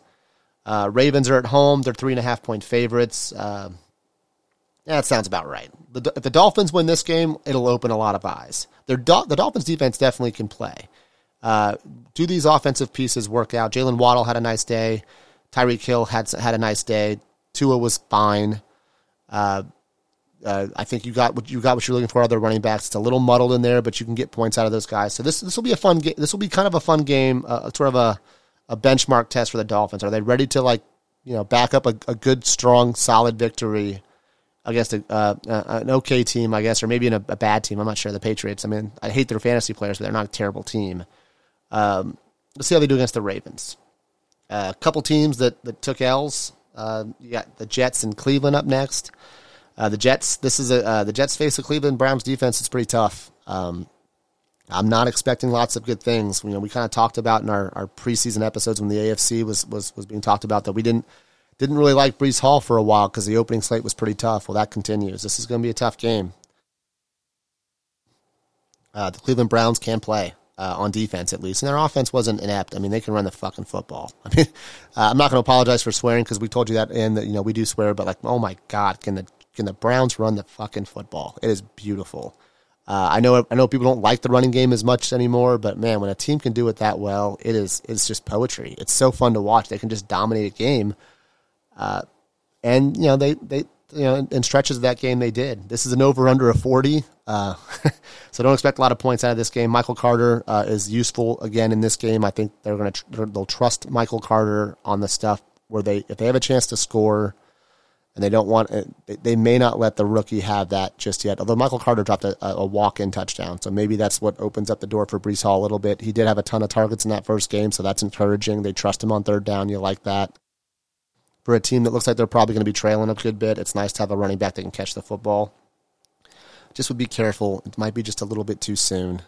Uh, Ravens are at home. They're three and a half point favorites. Uh, that sounds about right. The, if the Dolphins win this game, it'll open a lot of eyes. Their the Dolphins defense definitely can play. Uh, do these offensive pieces work out? Jaylen Waddle had a nice day. Tyreek Hill had had a nice day. Tua was fine. Uh, uh, I think you got what you got what you're looking for. Other running backs. It's a little muddled in there, but you can get points out of those guys. So this this will be a fun game. This will be kind of a fun game, uh, sort of a a benchmark test for the Dolphins. Are they ready to like you know back up a, a good, strong, solid victory against a, uh, an okay team, I guess, or maybe in a, a, bad team? I'm not sure. The Patriots. I mean, I hate their fantasy players, but they're not a terrible team. Um, let's see how they do against the Ravens. Uh, a couple teams that that took L's. Uh, you got the Jets and Cleveland up next. Uh, the Jets. This is a uh, the Jets face the Cleveland Browns defense. It's pretty tough. Um, I'm not expecting lots of good things. You know, we kind of talked about in our, our preseason episodes when the AFC was, was was being talked about that we didn't didn't really like Breece Hall for a while because the opening slate was pretty tough. Well, that continues. This is going to be a tough game. Uh, the Cleveland Browns can play uh, on defense at least, and their offense wasn't inept. I mean, they can run the fucking football. I mean, uh, I'm not going to apologize for swearing because we told you that, and you know we do swear, but like, oh my god, can the can the Browns run the fucking football? It is beautiful. Uh, I know I know people don't like the running game as much anymore, but man, when a team can do it that well, it is it's just poetry. It's so fun to watch. They can just dominate a game, uh, and you know they they you know in, stretches of that game they did. This is an over under a forty, uh, so don't expect a lot of points out of this game. Michael Carter uh, is useful again in this game. I think they're gonna tr- they'll trust Michael Carter on the stuff where they if they have a chance to score and they don't want they may not let the rookie have that just yet. Although Michael Carter dropped a, a walk-in touchdown, so maybe that's what opens up the door for Breece Hall a little bit. He did have a ton of targets in that first game, so that's encouraging. They trust him on third down. You like that. For a team that looks like they're probably going to be trailing a good bit, it's nice to have a running back that can catch the football. Just would be careful. It might be just a little bit too soon.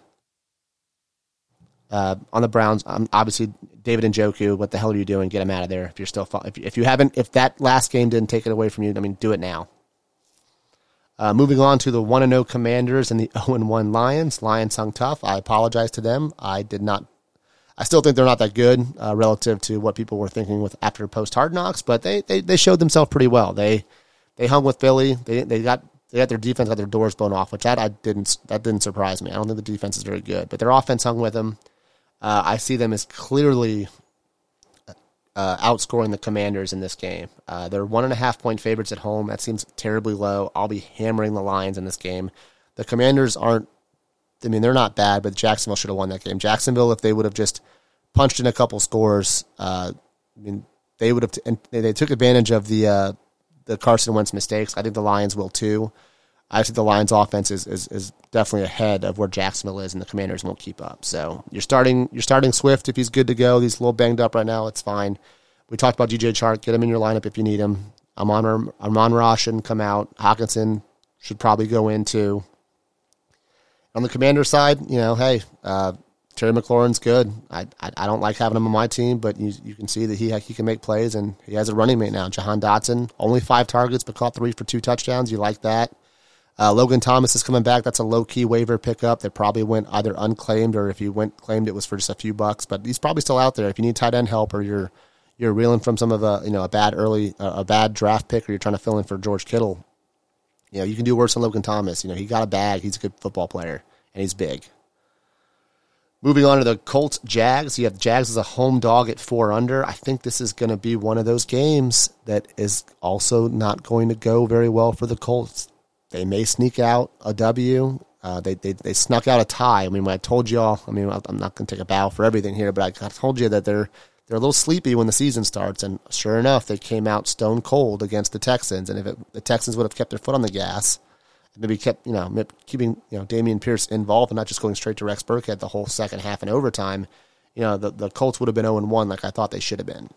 Uh, on the Browns, um, obviously David Njoku. What the hell are you doing? Get him out of there. If you're still, if, if you haven't, if that last game didn't take it away from you, I mean, do it now. Uh, moving on to the one and zero oh Commanders and the zero and one Lions. Lions hung tough. I apologize to them. I did not. I still think they're not that good uh, relative to what people were thinking with after post Hard Knocks, but they, they they showed themselves pretty well. They they hung with Philly. They they got they got their defense got their doors blown off, which that I didn't that didn't surprise me. I don't think the defense is very good, but their offense hung with them. Uh, I see them as clearly uh, outscoring the Commanders in this game. Uh, they're one and a half point favorites at home. That seems terribly low. I'll be hammering the Lions in this game. The Commanders aren't. I mean, they're not bad, but Jacksonville should have won that game. Jacksonville, if they would have just punched in a couple scores, uh, I mean, they would have. T- and they took advantage of the uh, the Carson Wentz mistakes. I think the Lions will too. I think the Lions' offense is, is, is definitely ahead of where Jacksonville is, and the Commanders won't keep up. So you're starting you're starting Swift if he's good to go. He's a little banged up right now. It's fine. We talked about DJ Chark. Get him in your lineup if you need him. Amon Amon-Ra shouldn't come out. Hockenson should probably go in too. On the Commander side, you know, hey, uh, Terry McLaurin's good. I, I, I don't like having him on my team, but you you can see that he he can make plays and he has a running mate now. Jahan Dotson only five targets but caught three for two touchdowns. You like that? Uh, Logan Thomas is coming back. That's a low key waiver pickup that probably went either unclaimed or if you went claimed, it was for just a few bucks. But he's probably still out there. If you need tight end help or you're you're reeling from some of a you know a bad early uh, a bad draft pick or you're trying to fill in for George Kittle, you know you can do worse than Logan Thomas. You know he got a bag. He's a good football player and he's big. Moving on to the Colts Jags. You have Jags as a home dog at four under. I think this is going to be one of those games that is also not going to go very well for the Colts. They may sneak out a W. Uh, they, they they snuck out a tie. I mean, when I told you all, I mean, I'm not going to take a bow for everything here, but I told you that they're they're a little sleepy when the season starts, and sure enough, they came out stone cold against the Texans. And if it, the Texans would have kept their foot on the gas, maybe kept you know keeping you know Dameon Pierce involved and not just going straight to Rex Burkhead the whole second half and overtime, you know the the Colts would have been 0 1 like I thought they should have been.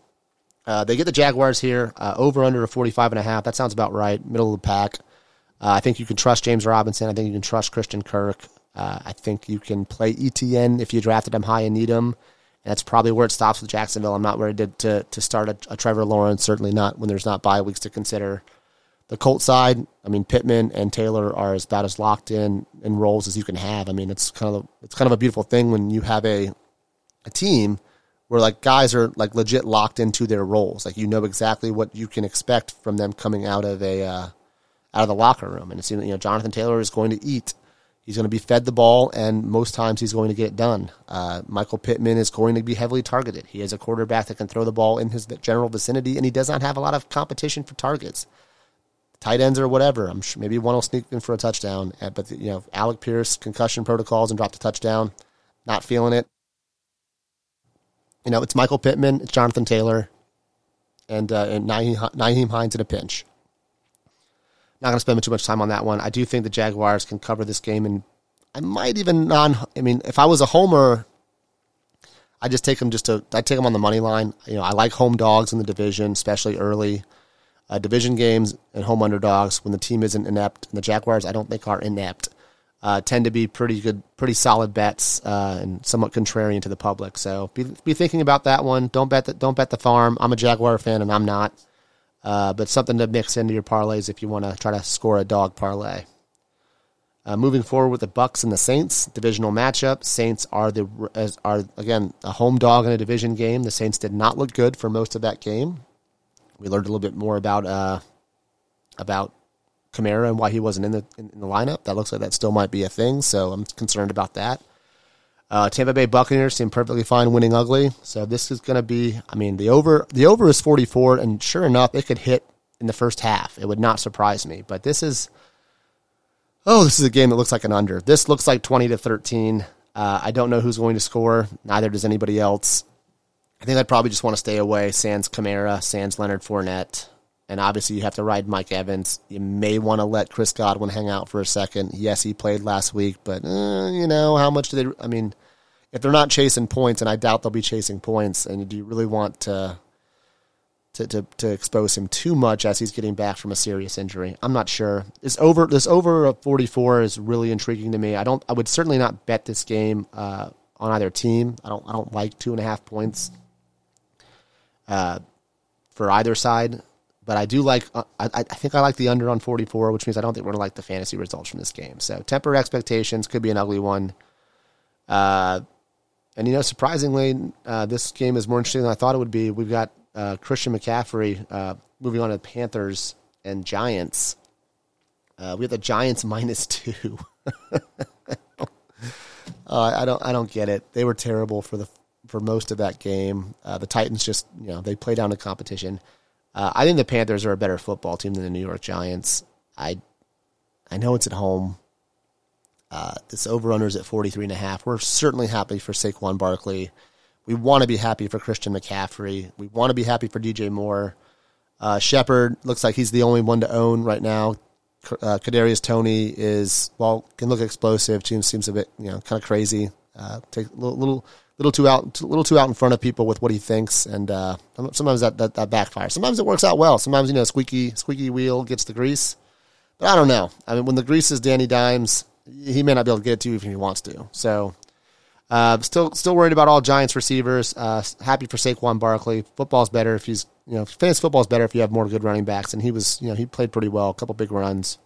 Uh, they get the Jaguars here uh, over under a 45 and a half. That sounds about right, middle of the pack. Uh, I think you can trust James Robinson. I think you can trust Christian Kirk. Uh, I think you can play Etienne if you drafted him high and need him. And that's probably where it stops with Jacksonville. I'm not ready to, to, to start a, a, Trevor Lawrence, certainly not when there's not bye weeks to consider. The Colt side, I mean, Pittman and Taylor are as about as locked in in roles as you can have. I mean, it's kind of it's kind of a beautiful thing when you have a a team where like guys are like legit locked into their roles. Like you know exactly what you can expect from them coming out of a uh, out of the locker room. And it's, you know, Jonathan Taylor is going to eat. He's going to be fed the ball, and most times he's going to get it done. Uh, Michael Pittman is going to be heavily targeted. He is a quarterback that can throw the ball in his general vicinity, and he does not have a lot of competition for targets. Tight ends or whatever. I'm sure maybe one will sneak in for a touchdown. Uh, but you know, Alec Pierce concussion protocols and dropped a touchdown. Not feeling it. You know, it's Michael Pittman, it's Jonathan Taylor, and uh, and Nyheim Hines in a pinch. Not going to spend too much time on that one. I do think the Jaguars can cover this game, and I might even non. I mean, if I was a homer, I just take them just to. I take them on the money line. You know, I like home dogs in the division, especially early uh, division games and home underdogs when the team isn't inept. And the Jaguars, I don't think, are inept. Uh, tend to be pretty good, pretty solid bets, uh, and somewhat contrarian to the public. So be be thinking about that one. Don't bet. Don't bet the farm. I'm a Jaguar fan, and I'm not. Uh, but something to mix into your parlays if you want to try to score a dog parlay. Uh, moving forward with the Bucks and the Saints divisional matchup. Saints are the are again a home dog in a division game. The Saints did not look good for most of that game. We learned a little bit more about uh, about Kamara and why he wasn't in the in, in the lineup. That looks like that still might be a thing. So I'm concerned about that. Uh, Tampa Bay Buccaneers seem perfectly fine winning ugly. So this is going to be. I mean, the over the over is 44, and sure enough, it could hit in the first half. It would not surprise me. But this is. Oh, this is a game that looks like an under. This looks like 20 to 13. Uh, I don't know who's going to score. Neither does anybody else. I think I'd probably just want to stay away. Sans Kamara, Sans Leonard Fournette. And obviously, you have to ride Mike Evans. You may want to let Chris Godwin hang out for a second. Yes, he played last week, but uh, you know how much do they? I mean, if they're not chasing points, and I doubt they'll be chasing points, and do you really want to to to, to expose him too much as he's getting back from a serious injury? I'm not sure. This over this over 44 is really intriguing to me. I don't. I would certainly not bet this game uh, on either team. I don't. I don't like two and a half points. Uh, for either side but I do like. Uh, I, I think I like the under on 44, which means I don't think we're gonna like the fantasy results from this game. So temper expectations. Could be an ugly one. Uh, and you know, surprisingly, uh, this game is more interesting than I thought it would be. We've got uh, Christian McCaffrey uh, moving on to the Panthers and Giants. Uh, we have the Giants minus two. I don't. I don't get it. They were terrible for the for most of that game. the Titans just you know they play down the competition. Uh, I think the Panthers are a better football team than the New York Giants. I I know it's at home. Uh, this over under is at 43 and a half. We're certainly happy for Saquon Barkley. We want to be happy for Christian McCaffrey. We want to be happy for DJ Moore. Uh, Shepard looks like he's the only one to own right now. Uh, Kadarius Toney is well can look explosive. Seems seems a bit you know kind of crazy. Uh, take a little, little little too out, little too out in front of people with what he thinks, and uh, sometimes that, that, that backfires. Sometimes it works out well. Sometimes you know, squeaky squeaky wheel gets the grease, but I don't know. I mean, when the grease is Danny Dimes, he may not be able to get it to you if he wants to. So, uh, still still worried about all Giants receivers. Uh, happy for Saquon Barkley. Football's better if he's you know fantasy football's better if you have more good running backs, and he was you know he played pretty well, a couple big runs.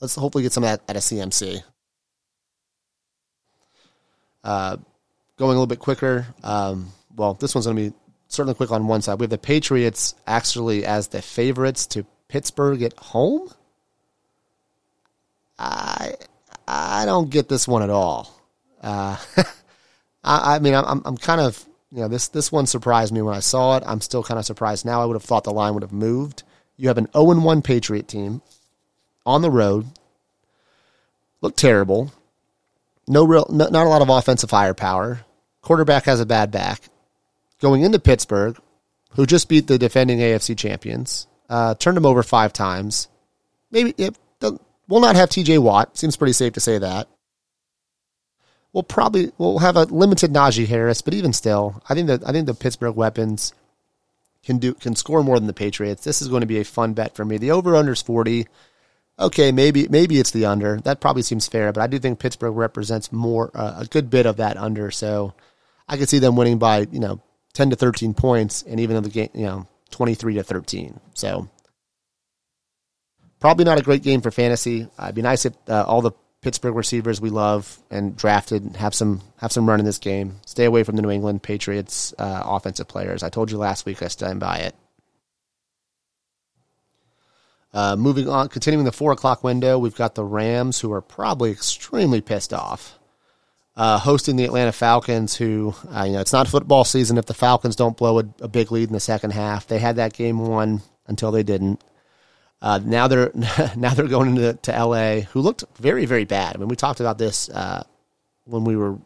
Let's hopefully get some of that at a CMC. Uh, going a little bit quicker. Um, well, this one's going to be certainly quick on one side. We have the Patriots actually as the favorites to Pittsburgh at home. I I don't get this one at all. Uh, I, I, mean, I'm I'm kind of you know this this one surprised me when I saw it. I'm still kind of surprised now. I would have thought the line would have moved. You have an 0 1 Patriot team on the road. Look terrible no real, no, not a lot of offensive firepower. Quarterback has a bad back. Going into Pittsburgh, who just beat the defending AFC champions, uh, turned them over five times. Maybe it, we'll not have T.J. Watt. Seems pretty safe to say that. We'll probably we'll have a limited Najee Harris, but even still, I think that I think the Pittsburgh weapons can do can score more than the Patriots. This is going to be a fun bet for me. The over under is forty okay, maybe maybe it's the under. That probably seems fair, but I do think Pittsburgh represents more uh, a good bit of that under. So I could see them winning by you know ten to thirteen points, and even though the game you know twenty three to thirteen. So probably not a great game for fantasy. Uh, it'd be nice if uh, all the Pittsburgh receivers we love and drafted have some have some run in this game. Stay away from the New England Patriots uh, offensive players. I told you last week I stand by it. Uh, moving on, continuing the four o'clock window, we've got the Rams, who are probably extremely pissed off, uh, hosting the Atlanta Falcons. Who, uh, you know, it's not football season if the Falcons don't blow a, a, big lead in the second half. They had that game won until they didn't. Uh, now they're now they're going into to L.A., who looked very very bad. I mean, we talked about this uh, when we were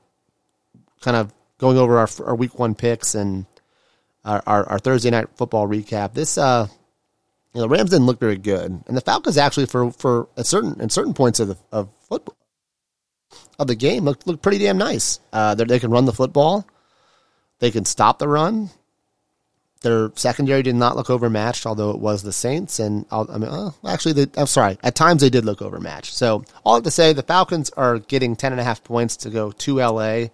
kind of going over our, our week one picks and our, our, our Thursday night football recap. This uh, know, the Rams didn't look very good, and the Falcons actually for for a certain in certain points of the of football of the game looked looked pretty damn nice. Uh, they can run the football, they can stop the run. Their secondary did not look overmatched, although it was the Saints. And I mean, uh, actually, they, I'm sorry. At times they did look overmatched. So all to say, the Falcons are getting ten and a half points to go to LA,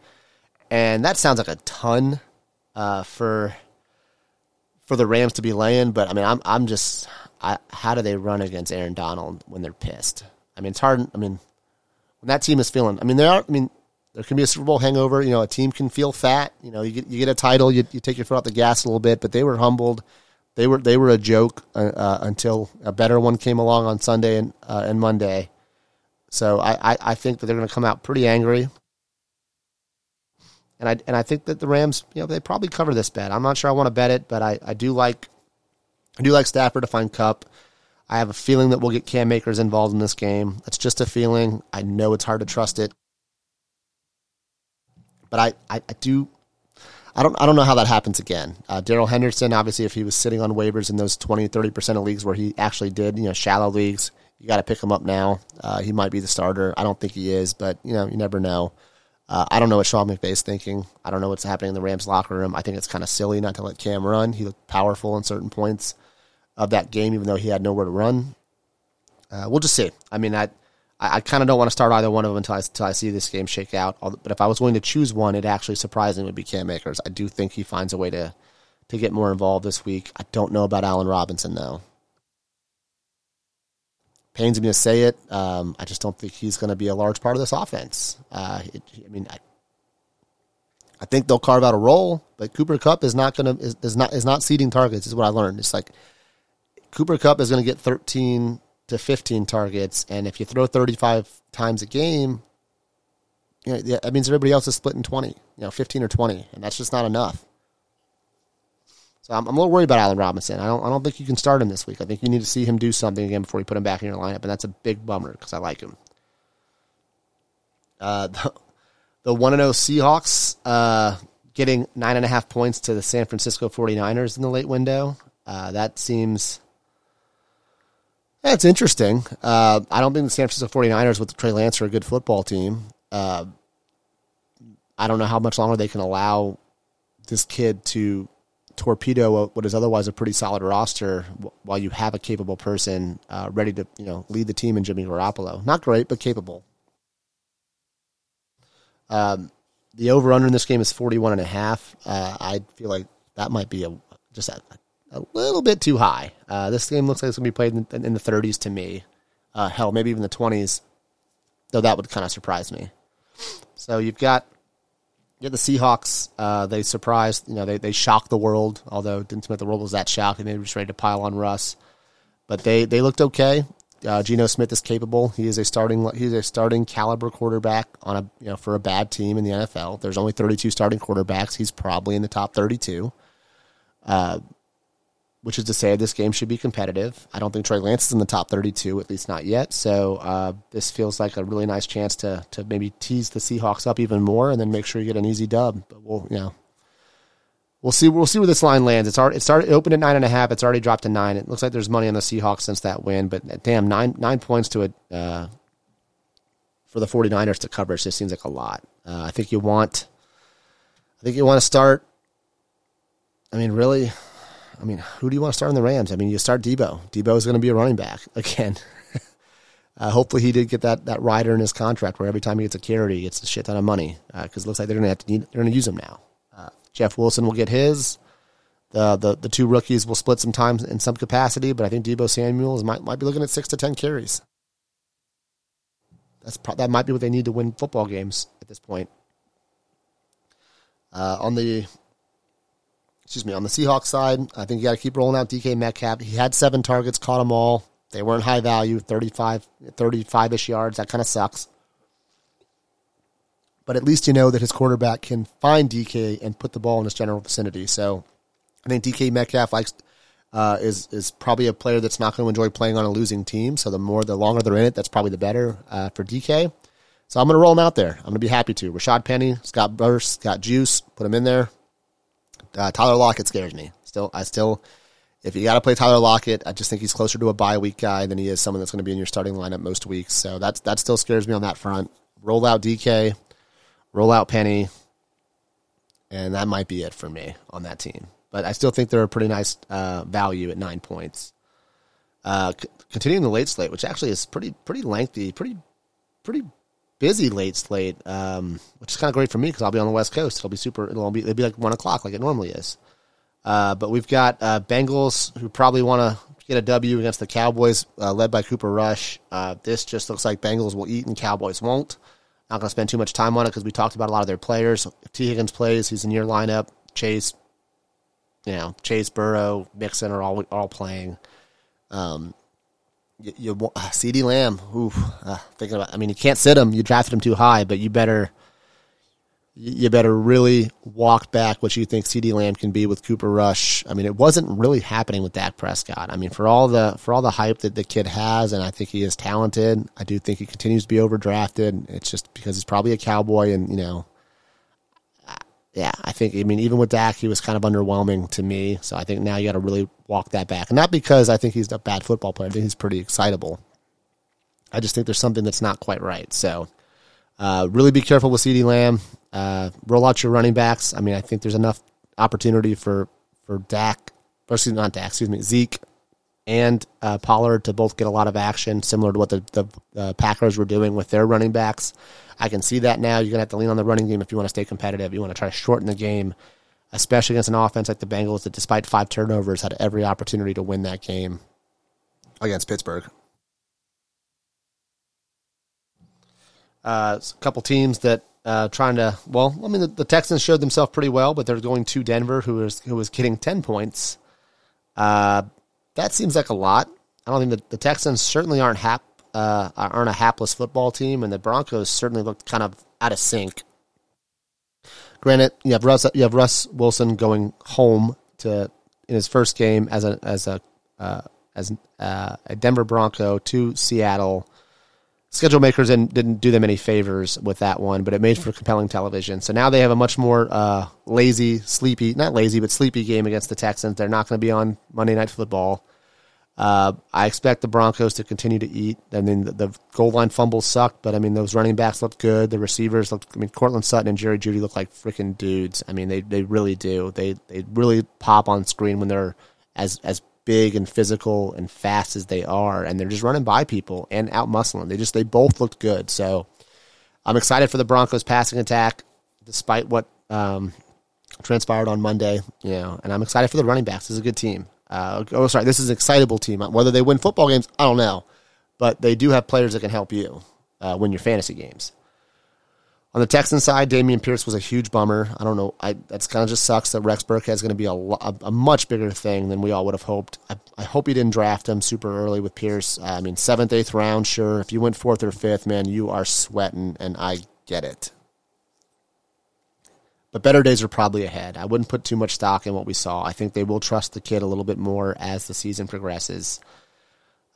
and that sounds like a ton uh, for for the Rams to be laying, but I mean, I'm I'm just I, how do they run against Aaron Donald when they're pissed? I mean, it's hard. I mean, when that team is feeling, I mean, there are. I mean, there can be a Super Bowl hangover. You know, a team can feel fat. You know, you get you get a title, you, you take your foot off the gas a little bit, but they were humbled. They were they were a joke uh, uh, until a better one came along on Sunday and uh, and Monday. So I, I, I think that they're going to come out pretty angry and I and I think that the Rams, you know, they probably cover this bet. I'm not sure I want to bet it, but I, I do like I do like Stafford to find Kupp. I have a feeling that we'll get Cam Akers involved in this game. That's just a feeling. I know it's hard to trust it, but I, I, I do. I don't I don't know how that happens again. Uh, Darrell Henderson, obviously, if he was sitting on waivers in those 20, 30 percent of leagues where he actually did, you know, shallow leagues, you got to pick him up now. Uh, he might be the starter. I don't think he is, but you know, you never know. Uh, I don't know what Sean McVay's thinking. I don't know what's happening in the Rams locker room. I think it's kind of silly not to let Cam run. He looked powerful in certain points of that game, even though he had nowhere to run. Uh, we'll just see. I mean, I I, kind of don't want to start either one of them until I, until I see this game shake out. But if I was going to choose one, it actually surprisingly would be Cam Akers. I do think he finds a way to to get more involved this week. I don't know about Allen Robinson though pains me to say it. Um, I just don't think he's going to be a large part of this offense. Uh, it, I mean, I, I, think they'll carve out a role, but Cooper Kupp is not going to is, is, not is not seeding targets. Is what I learned. It's like Cooper Kupp is going to get thirteen to fifteen targets, and if you throw thirty five times a game, you know, that means everybody else is splitting twenty, you know, fifteen or twenty, and that's just not enough. So I'm, I'm, a little worried about Allen Robinson. I don't I don't think you can start him this week. I think you need to see him do something again before you put him back in your lineup, and that's a big bummer because I like him. Uh, the one and zero oh Seahawks uh, getting nine and a half points to the San Francisco 49ers in the late window. Uh, that seems that's interesting. Uh, I don't think the San Francisco 49ers with Trey Lance are a good football team. Uh, I don't know how much longer they can allow this kid to torpedo what is otherwise a pretty solid roster while you have a capable person uh, ready to you know lead the team in Jimmy Garoppolo. Not great, but capable. Um, the over under in this game is 41 and a half. Uh, I feel like that might be a just a, a little bit too high. Uh, this game looks like it's going to be played in, in the 30s to me. Uh, hell, maybe even the 20s, though that would kind of surprise me. So you've got yeah, the Seahawks, uh, they surprised, you know, they, they shocked the world, although didn't like the world was that shocked, and they were just ready to pile on Russ. But they, they looked okay. Uh, Geno Smith is capable. He is a starting he's a starting caliber quarterback on a you know for a bad team in the NFL. There's only 32 starting quarterbacks. He's probably in the top 32. Uh, which is to say this game should be competitive. I don't think Trey Lance is in the top 32, at least not yet. So uh, this feels like a really nice chance to to maybe tease the Seahawks up even more, and then make sure you get an easy dub. But we'll you know we'll see we'll see where this line lands. It's already it started it opened at nine and a half. It's already dropped to nine. It looks like there's money on the Seahawks since that win, but damn nine nine points to it uh, for the 49ers to cover. It just seems like a lot. Uh, I think you want I think you want to start. I mean, really I mean, who do you want to start in the Rams? I mean, you start Deebo. Deebo is going to be a running back again. uh, hopefully, he did get that that rider in his contract where every time he gets a carry, he gets a shit ton of money because uh, it looks like they're going to have to need, they're going to use him now. Uh, Jeff Wilson will get his. The, the the two rookies will split some time in some capacity, but I think Deebo Samuels might might be looking at six to ten carries. That's pro- that might be what they need to win football games at this point. Uh, on the excuse me, on the Seahawks side, I think you got to keep rolling out DK Metcalf. He had seven targets, caught them all. They weren't high value, 35, 35-ish yards. That kind of sucks. But at least you know that his quarterback can find DK and put the ball in his general vicinity. So I think DK Metcalf likes uh, is is probably a player that's not going to enjoy playing on a losing team. So the more, the longer they're in it, that's probably the better uh, for DK. So I'm going to roll him out there. I'm going to be happy to. Rashad Penny, Scott Burst, Scott Juice, put him in there. Uh, Tyler Lockett scares me. Still, I still, if you got to play Tyler Lockett, I just think he's closer to a bye week guy than he is someone that's going to be in your starting lineup most weeks. So that's that still scares me on that front. Roll out DK, roll out Penny, and that might be it for me on that team. But I still think they're a pretty nice uh, value at nine points. Uh, c- continuing the late slate, which actually is pretty pretty lengthy, pretty pretty busy late slate, um, which is kind of great for me because I'll be on the West Coast. It'll be super. It'll be it'll be like one o'clock like it normally is. Uh, but we've got uh, Bengals who probably want to get a W against the Cowboys, uh, led by Cooper Rush. Uh, this just looks like Bengals will eat and Cowboys won't. Not going to spend too much time on it because we talked about a lot of their players. If Tee Higgins plays, he's in your lineup. Chase, you know, Chase Burrow, Mixon are all all playing. Um, you, you uh, CeeDee Lamb. Ooh, uh, thinking about. I mean, you can't sit him. You drafted him too high, but you better you better really walk back what you think CeeDee Lamb can be with Cooper Rush. I mean, it wasn't really happening with Dak Prescott. I mean, for all the for all the hype that the kid has, and I think he is talented. I do think he continues to be overdrafted. It's just because he's probably a cowboy, and you know, yeah, I think. I mean, even with Dak, he was kind of underwhelming to me. So I think now you got to really walk that back, and not because I think he's a bad football player. I think he's pretty excitable. I just think there's something that's not quite right. So. Uh, really be careful with CeeDee Lamb. Uh, roll out your running backs. I mean, I think there's enough opportunity for for Dak, or excuse me, not Dak, excuse me, Zeke and uh, Pollard to both get a lot of action, similar to what the, the uh, Packers were doing with their running backs. I can see that now. You're gonna have to lean on the running game if you want to stay competitive. You want to try to shorten the game, especially against an offense like the Bengals that, despite five turnovers, had every opportunity to win that game against Pittsburgh. Uh, a couple teams that uh, trying to well, I mean the, the, Texans showed themselves pretty well, but they're going to Denver, who is who was getting ten points. Uh, that seems like a lot. I don't think the Texans certainly aren't hap uh, aren't a hapless football team, and the Broncos certainly looked kind of out of sync. Granted, you have Russ you have Russ Wilson going home to in his first game as a as a uh, as uh, a Denver Bronco to Seattle schedule makers didn't, didn't do them any favors with that one, but it made for compelling television. So now they have a much more uh, lazy, sleepy, not lazy, but sleepy game against the Texans. They're not going to be on Monday Night Football. Uh, I expect the Broncos to continue to eat. I mean, the, the, goal line fumbles sucked, but I mean, those running backs looked good. The receivers looked, I mean, Courtland Sutton and Jerry Jeudy look like freaking dudes. I mean, they, they really do. They, they really pop on screen when they're as, as big and physical and fast as they are, and they're just running by people and out muscling. They just they both looked good. So I'm excited for the Broncos passing attack, despite what um, transpired on Monday. You know, and I'm excited for the running backs. This is a good team. Uh, oh, sorry, this is an excitable team. Whether they win football games, I don't know, but they do have players that can help you uh, win your fantasy games. On the Texan side, Dameon Pierce was a huge bummer. I don't know. I that's kind of just sucks that Rex Burkhead is going to be a, a, a, much bigger thing than we all would have hoped. I, I hope he didn't draft him super early with Pierce. I mean, seventh, eighth round, sure. If you went fourth or fifth, man, you are sweating, and I get it. But better days are probably ahead. I wouldn't put too much stock in what we saw. I think they will trust the kid a little bit more as the season progresses.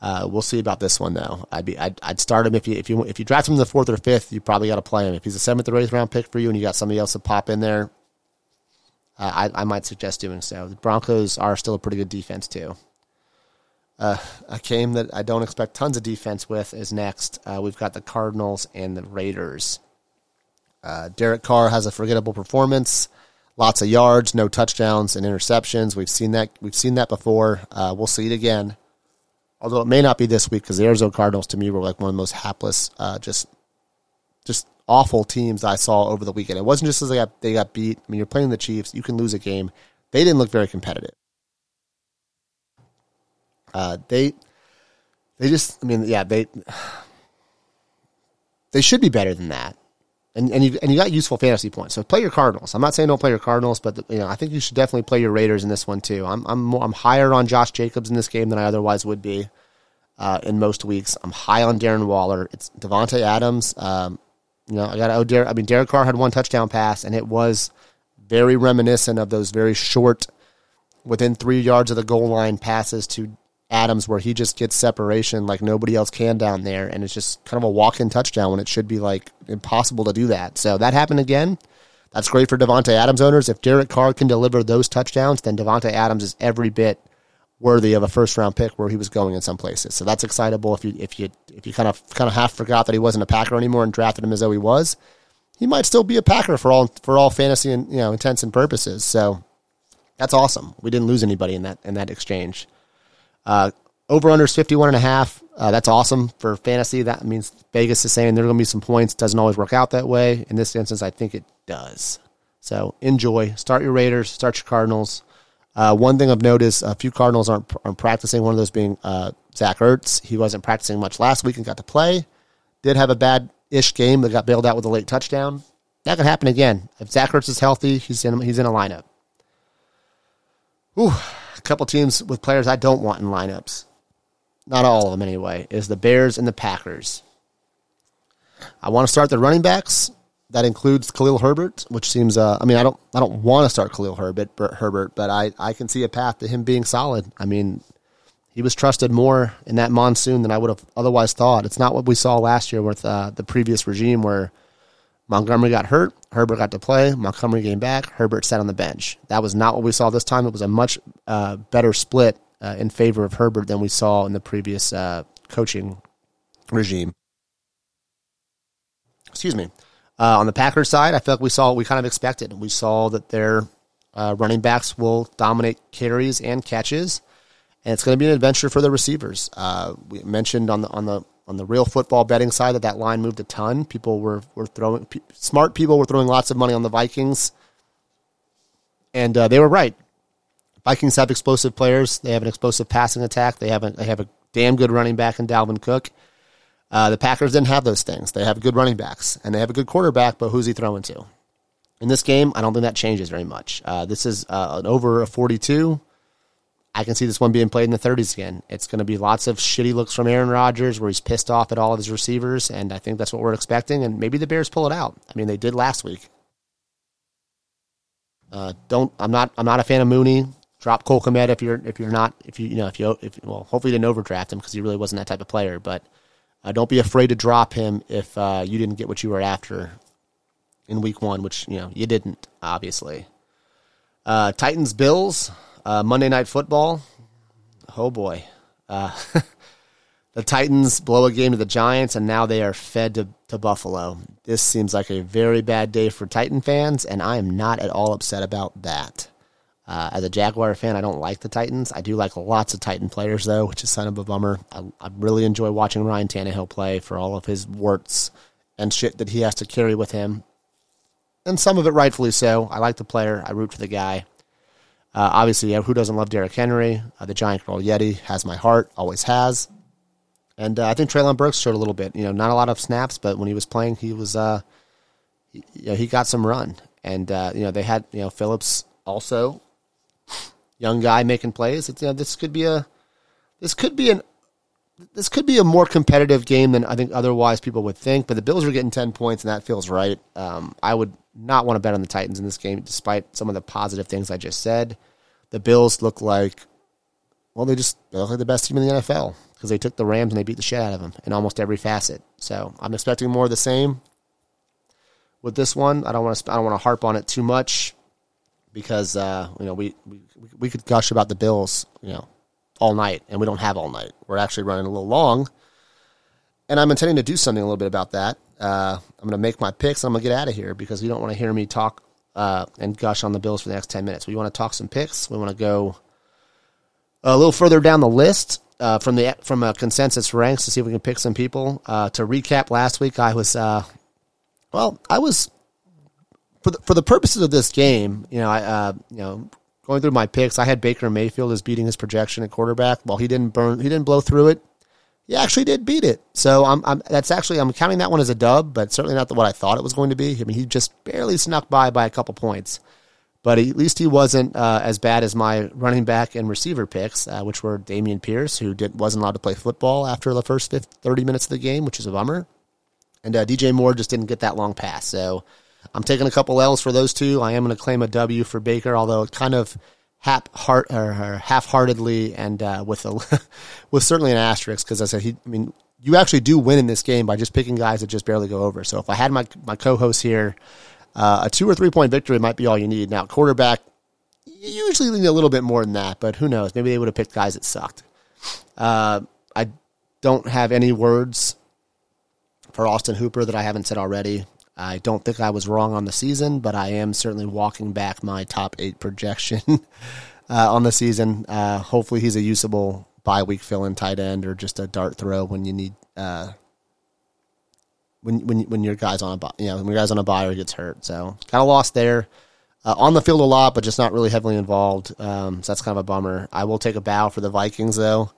Uh, we'll see about this one though. I'd be I'd, I'd start him if you if you if you draft him in the fourth or fifth, you probably got to play him. If he's a seventh or eighth round pick for you, and you got somebody else to pop in there, uh, I I might suggest doing so. The Broncos are still a pretty good defense too. Uh, a game that I don't expect tons of defense with is next. Uh, we've got the Cardinals and the Raiders. Uh, Derek Carr has a forgettable performance, lots of yards, no touchdowns and interceptions. We've seen that. We've seen that before. Uh, we'll see it again although it may not be this week because the Arizona Cardinals to me were like one of the most hapless, uh, just just awful teams I saw over the weekend. It wasn't just as they got they got beat. I mean, you're playing the Chiefs, you can lose a game. They didn't look very competitive. Uh, they they just I mean yeah they they should be better than that. And and you and you got useful fantasy points. So play your Cardinals. I'm not saying don't play your Cardinals, but you know I think you should definitely play your Raiders in this one too. I'm I'm more, I'm higher on Josh Jacobs in this game than I otherwise would be. uh, in most weeks. I'm high on Darren Waller. It's Davante Adams. Um, you know, I got. Oh, Derek, I mean, Derek Carr had one touchdown pass, and it was very reminiscent of those very short, within three yards of the goal line passes to Adams, where he just gets separation like nobody else can down there, and it's just kind of a walk-in touchdown when it should be like impossible to do that. So that happened again. That's great for Davante Adams owners. If Derek Carr can deliver those touchdowns, then Davante Adams is every bit worthy of a first round pick where he was going in some places. So that's excitable. If you if you if you kind of kind of half forgot that he wasn't a Packer anymore and drafted him as though he was, he might still be a Packer for all for all fantasy and you know intents and purposes. So that's awesome. We didn't lose anybody in that in that exchange. Uh, over under is 51 and a half. Uh, that's awesome for fantasy. That means Vegas is saying there are going to be some points. Doesn't always work out that way. In this instance, I think it does. So enjoy. Start your Raiders. Start your Cardinals. Uh, one thing I've noticed: a few Cardinals aren't, aren't practicing. One of those being uh, Zach Ertz. He wasn't practicing much last week and got to play. Did have a bad ish game that got bailed out with a late touchdown. That could happen again. If Zach Ertz is healthy, he's in he's in a lineup. Ooh, a couple teams with players I don't want in lineups. Not all of them anyway. Is the Bears and the Packers. I want to start the running backs. That includes Khalil Herbert, which seems. Uh, I mean, I don't. I don't want to start Khalil Herbert, Herbert, but I, I can see a path to him being solid. I mean, he was trusted more in that monsoon than I would have otherwise thought. It's not what we saw last year with uh, the previous regime where Montgomery got hurt, Herbert got to play, Montgomery came back, Herbert sat on the bench. That was not what we saw this time. It was a much uh, better split uh, in favor of Herbert than we saw in the previous uh, coaching regime. Excuse me. Uh, on the Packers side, I feel like we saw what we kind of expected. We saw that their uh, running backs will dominate carries and catches and it's going to be an adventure for the receivers. Uh, we mentioned on the on the on the real football betting side that that line moved a ton. People were were throwing smart people were throwing lots of money on the Vikings, and uh, they were right. Vikings have explosive players. They have an explosive passing attack. They have a, they have a damn good running back in Dalvin Cook. Uh, the Packers didn't have those things. They have good running backs and they have a good quarterback, but who's he throwing to? In this game, I don't think that changes very much. Uh, this is uh, an over a 42. I can see this one being played in the 30s again. It's going to be lots of shitty looks from Aaron Rodgers where he's pissed off at all of his receivers, and I think that's what we're expecting. And maybe the Bears pull it out. I mean, they did last week. Uh, don't I'm not I'm not a fan of Mooney. Drop Cole Kmet if you're if you're not if you you know if you if well hopefully you didn't overdraft him because he really wasn't that type of player. But uh, don't be afraid to drop him if uh, you didn't get what you were after in week one, which you know you didn't obviously. Uh, Titans Bills. Uh, Monday Night Football. Oh boy. Uh, the Titans blow a game to the Giants, and now they are fed to, to Buffalo. This seems like a very bad day for Titan fans, and I am not at all upset about that. Uh, as a Jaguar fan, I don't like the Titans. I do like lots of Titan players, though, which is kind of a bummer. I, I really enjoy watching Ryan Tannehill play for all of his warts and shit that he has to carry with him. And some of it rightfully so. I like the player. I root for the guy. Uh, obviously, who doesn't love Derrick Henry? Uh, the Giant Girl Yeti has my heart, always has. And uh, I think Treylon Burks showed a little bit. You know, not a lot of snaps, but when he was playing, he was, uh, he, you know, he got some run. And uh, you know, they had you know Phillips also, young guy making plays. It's, you know, this could be a, this could be an, this could be a more competitive game than I think otherwise people would think. But the Bills are getting ten points, and that feels right. Um, I would not want to bet on the Titans in this game, despite some of the positive things I just said. The Bills look like, well, they just they look like the best team in the NFL because they took the Rams and they beat the shit out of them in almost every facet. So I'm expecting more of the same with this one. I don't want to I don't want to harp on it too much because uh, you know we, we we could gush about the Bills, you know, all night, and we don't have all night. We're actually running a little long, and I'm intending to do something a little bit about that. Uh, I'm going to make my picks. I'm going to get out of here because you don't want to hear me talk uh, and gush on the Bills for the next 10 minutes. We want to talk some picks. We want to go a little further down the list uh, from the from a consensus ranks to see if we can pick some people. Uh, to recap, last week I was uh, well, I was for the, for the purposes of this game. You know, I uh, you know going through my picks, I had Baker Mayfield as beating his projection at quarterback. Well, he didn't burn, he didn't blow through it he actually did beat it. So I'm, I'm, that's actually I'm counting that one as a dub, but certainly not the, what I thought it was going to be. I mean, he just barely snuck by by a couple points. but at least he wasn't uh, as bad as my running back and receiver picks, uh, which were Dameon Pierce, who did, wasn't allowed to play football after the first 50, 30 minutes of the game, which is a bummer. And uh, DJ Moore just didn't get that long pass. So I'm taking a couple L's for those two. I am going to claim a W for Baker, although it kind of half heart or, or half-heartedly and uh, with a with certainly an asterisk because I said he. I mean, you actually do win in this game by just picking guys that just barely go over. So if I had my my co-host here uh, a two or three point victory might be all you need. Now, quarterback, you usually need a little bit more than that, but who knows? Maybe they would have picked guys that sucked. Uh, I don't have any words for Austin Hooper that I haven't said already. I don't think I was wrong on the season, but I am certainly walking back my top eight projection uh, on the season. Uh, hopefully, he's a usable bye week fill in tight end or just a dart throw when you need uh, when when when your guy's on a you know when your guy's on a bye or gets hurt. So kind of lost there. Uh, on the field a lot, but just not really heavily involved. Um, so that's kind of a bummer. I will take a bow for the Vikings though.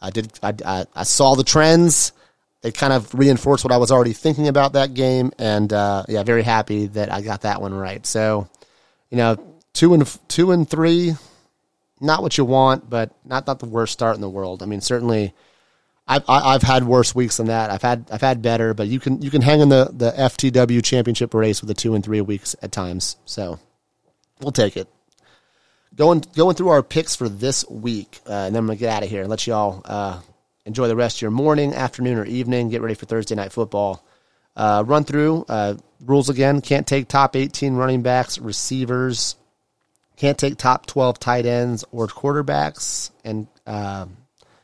I did. I, I, I saw the trends. They kind of reinforced what I was already thinking about that game, and uh, yeah, very happy that I got that one right. So, you know, two and two and three, not what you want, but not not the worst start in the world. I mean, certainly I've I've had worse weeks than that. I've had I've had better, but you can you can hang in the the FTW championship race with a two and three weeks at times. So we'll take it. Going going through our picks for this week, uh, and then I'm gonna get out of here and let you all uh, enjoy the rest of your morning, afternoon, or evening. Get ready for Thursday night football. Uh, run through uh, rules again. Can't take top 18 running backs, receivers. Can't take top 12 tight ends or quarterbacks, and um,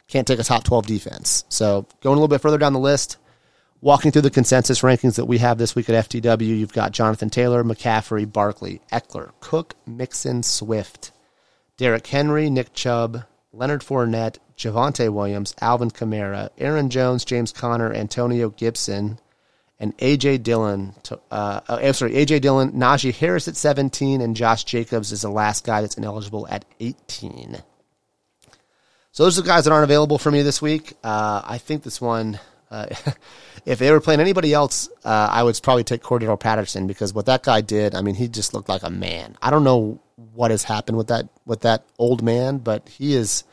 can't take a top 12 defense. So going a little bit further down the list, walking through the consensus rankings that we have this week at FTW, you've got Jonathan Taylor, McCaffrey, Barkley, Ekeler, Cook, Mixon, Swift, Derrick Henry, Nick Chubb, Leonard Fournette, Javonte Williams, Alvin Kamara, Aaron Jones, James Conner, Antonio Gibson, and AJ Dillon. Uh, uh, I'm sorry, AJ Dillon, Najee Harris at 17, and Josh Jacobs is the last guy that's ineligible at 18. So those are the guys that aren't available for me this week. Uh, I think this one, uh, if they were playing anybody else, uh, I would probably take Cordarrelle Patterson because what that guy did, I mean, he just looked like a man. I don't know what has happened with that with that old man, but he is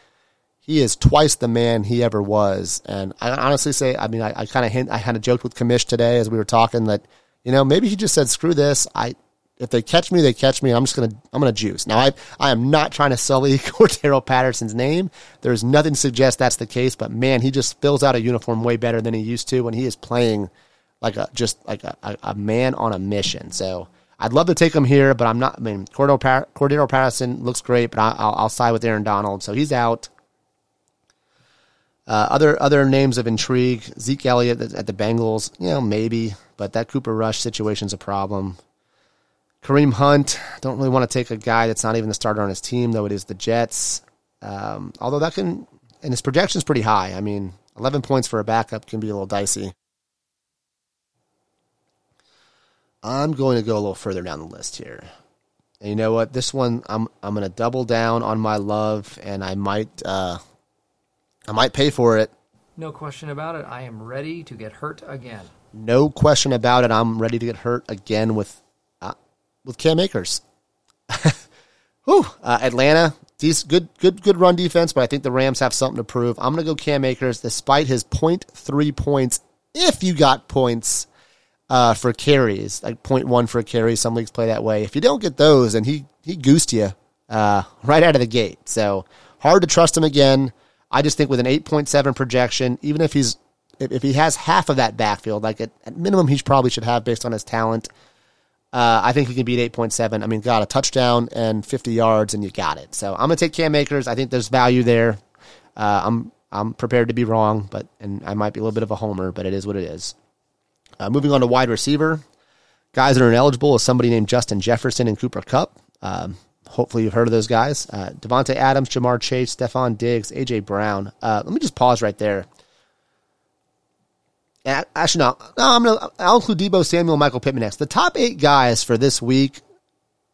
he is twice the man he ever was. And I honestly say, I mean, I, I kind of hint, I kind of joked with Kamish today as we were talking that, you know, maybe he just said, screw this. I, if they catch me, they catch me. I'm just gonna I'm gonna juice. Now I I am not trying to sully Cordarrelle Patterson's name. There's nothing to suggest that's the case, but man, he just fills out a uniform way better than he used to when he is playing like a just like a, a, a man on a mission. So I'd love to take him here, but I'm not. I mean, Cordarrelle, Cordarrelle Patterson looks great, but I, will I'll side with Aaron Donald. So he's out. Uh, other other names of intrigue: Zeke Elliott at the Bengals, you know, maybe, but that Cooper Rush situation's a problem. Kareem Hunt, don't really want to take a guy that's not even the starter on his team, though it is the Jets. Um, although that can, and his projection's pretty high. I mean, 11 points for a backup can be a little dicey. I'm going to go a little further down the list here. And you know what? This one, I'm I'm going to double down on my love, and I might uh, I might pay for it. No question about it. I am ready to get hurt again. No question about it. I'm ready to get hurt again with with Cam Akers. Whew, uh, Atlanta, these good, good, good run defense, but I think the Rams have something to prove. I'm going to go Cam Akers, despite his 0.3 points. If you got points uh, for carries, like 0.1 for a carry, some leagues play that way. If you don't get those, and he he goosed you uh, right out of the gate, so hard to trust him again. I just think with an 8.7 projection, even if he's if, if he has half of that backfield, like at, at minimum, he probably should have based on his talent. Uh, I think he can beat 8.7. I mean, got a touchdown and 50 yards, and you got it. So I'm going to take Cam Akers. I think there's value there. Uh, I'm I'm prepared to be wrong, but and I might be a little bit of a homer, but it is what it is. Uh, moving on to wide receiver, guys that are ineligible is somebody named Justin Jefferson and Cooper Kupp. Um, hopefully you've heard of those guys. Uh, Davante Adams, Ja'Marr Chase, Stefon Diggs, AJ Brown. Uh, let me just pause right there. Actually, no. no I'm gonna. I'll include Deebo Samuel, Michael Pittman next. The top eight guys for this week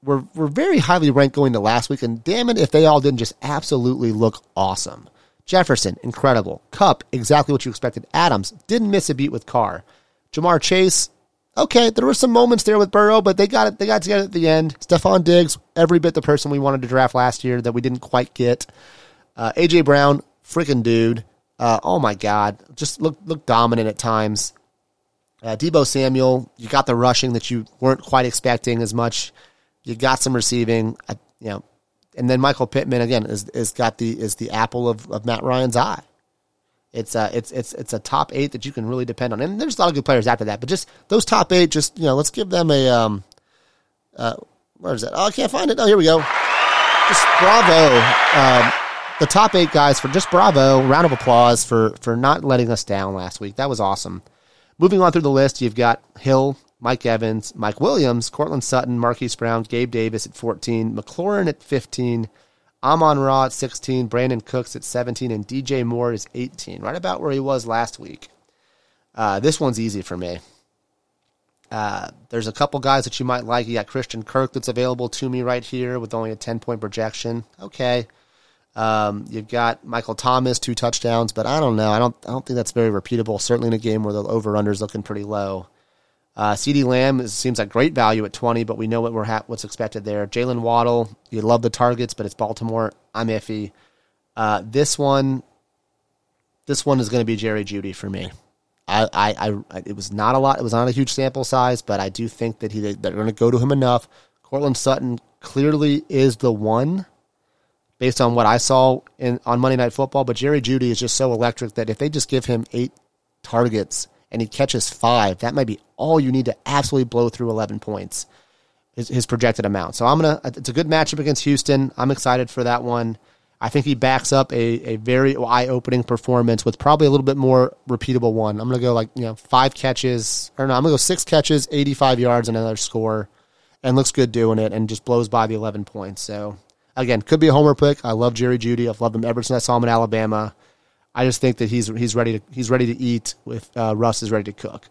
were were very highly ranked going to last week, and damn it, if they all didn't just absolutely look awesome. Jefferson, incredible. Kupp, exactly what you expected. Adams didn't miss a beat with Carr. Ja'Marr Chase, okay, there were some moments there with Burrow, but they got it. They got together at the end. Stefon Diggs, every bit the person we wanted to draft last year that we didn't quite get. Uh, AJ Brown, freaking dude. Uh, oh my God, just look look dominant at times. Uh, Deebo Samuel, you got the rushing that you weren't quite expecting as much. You got some receiving, uh, you know, and then Michael Pittman again is is got the is the apple of, of Matt Ryan's eye. It's a it's it's it's a top eight that you can really depend on, and there's a lot of good players after that. But just those top eight, just you know, let's give them a um, uh, where is that? Oh, I can't find it. Oh, here we go. Just bravo, um, the top eight guys for just bravo. Round of applause for for not letting us down last week. That was awesome. Moving on through the list, you've got Hill, Mike Evans, Mike Williams, Courtland Sutton, Marquise Brown, Gabe Davis at 14, McLaurin at 15, Amon-Ra at 16, Brandin Cooks at 17, and DJ Moore is 18, right about where he was last week. Uh, this one's easy for me. Uh, there's a couple guys that you might like. You got Christian Kirk that's available to me right here with only a 10 point projection. Okay. Um, you've got Michael Thomas, two touchdowns, but I don't know. I don't. I don't think that's very repeatable. Certainly in a game where the over under is looking pretty low. Uh, CeeDee Lamb is, seems like great value at twenty, but we know what we're ha- what's expected there. Jaylen Waddle, you love the targets, but it's Baltimore. I'm iffy. Uh, this one, this one is going to be Jerry Jeudy for me. I, I, I, it was not a lot. It was not a huge sample size, but I do think that he they're going to go to him enough. Courtland Sutton clearly is the one based on what I saw in on Monday Night Football. But Jerry Jeudy is just so electric that if they just give him eight targets and he catches five, that might be all you need to absolutely blow through eleven points. His, his projected amount. So I'm gonna. It's a good matchup against Houston. I'm excited for that one. I think he backs up a, a very eye opening performance with probably a little bit more repeatable one. I'm gonna go like you know five catches or no, I'm gonna go six catches, 85 yards, and another score, and looks good doing it, and just blows by the 11 points. So Again, could be a homer pick. I love Jerry Jeudy. I've loved him ever since I saw him in Alabama. I just think that he's he's ready to he's ready to eat with uh, Russ is ready to cook.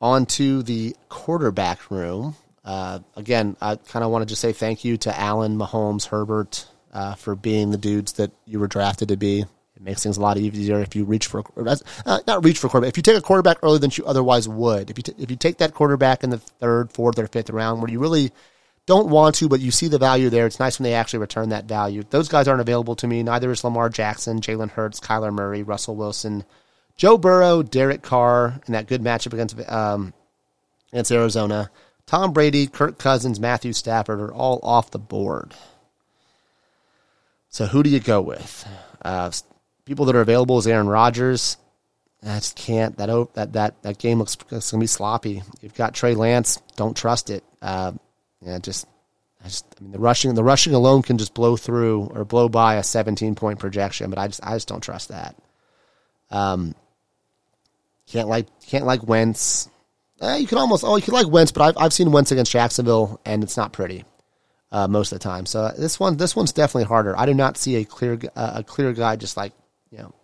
On to the quarterback room. Uh, again, I kind of want to just say thank you to Allen, Mahomes, Herbert uh, for being the dudes that you were drafted to be. It makes things a lot easier if you reach for uh, not reach for quarterback. If you take a quarterback earlier than you otherwise would, if you t- if you take that quarterback in the third, fourth, or fifth round, where you really don't want to, but you see the value there. It's nice when they actually return that value. Those guys aren't available to me. Neither is Lamar Jackson, Jalen Hurts, Kyler Murray, Russell Wilson, Joe Burrow, Derek Carr, and that good matchup against um, against Arizona. Tom Brady, Kirk Cousins, Matthew Stafford are all off the board. So who do you go with? Uh, people that are available is Aaron Rodgers. I just can't. That that that that game looks gonna be sloppy. You've got Trey Lance. Don't trust it. Uh, yeah, just I just I mean the rushing the rushing alone can just blow through or blow by a 17 point projection, but I just I just don't trust that. Um, can't like can't like Wentz. Eh, you can almost oh you can like Wentz, but I've I've seen Wentz against Jacksonville and it's not pretty uh, most of the time. So this one this one's definitely harder. I do not see a clear uh, a clear guy just like you know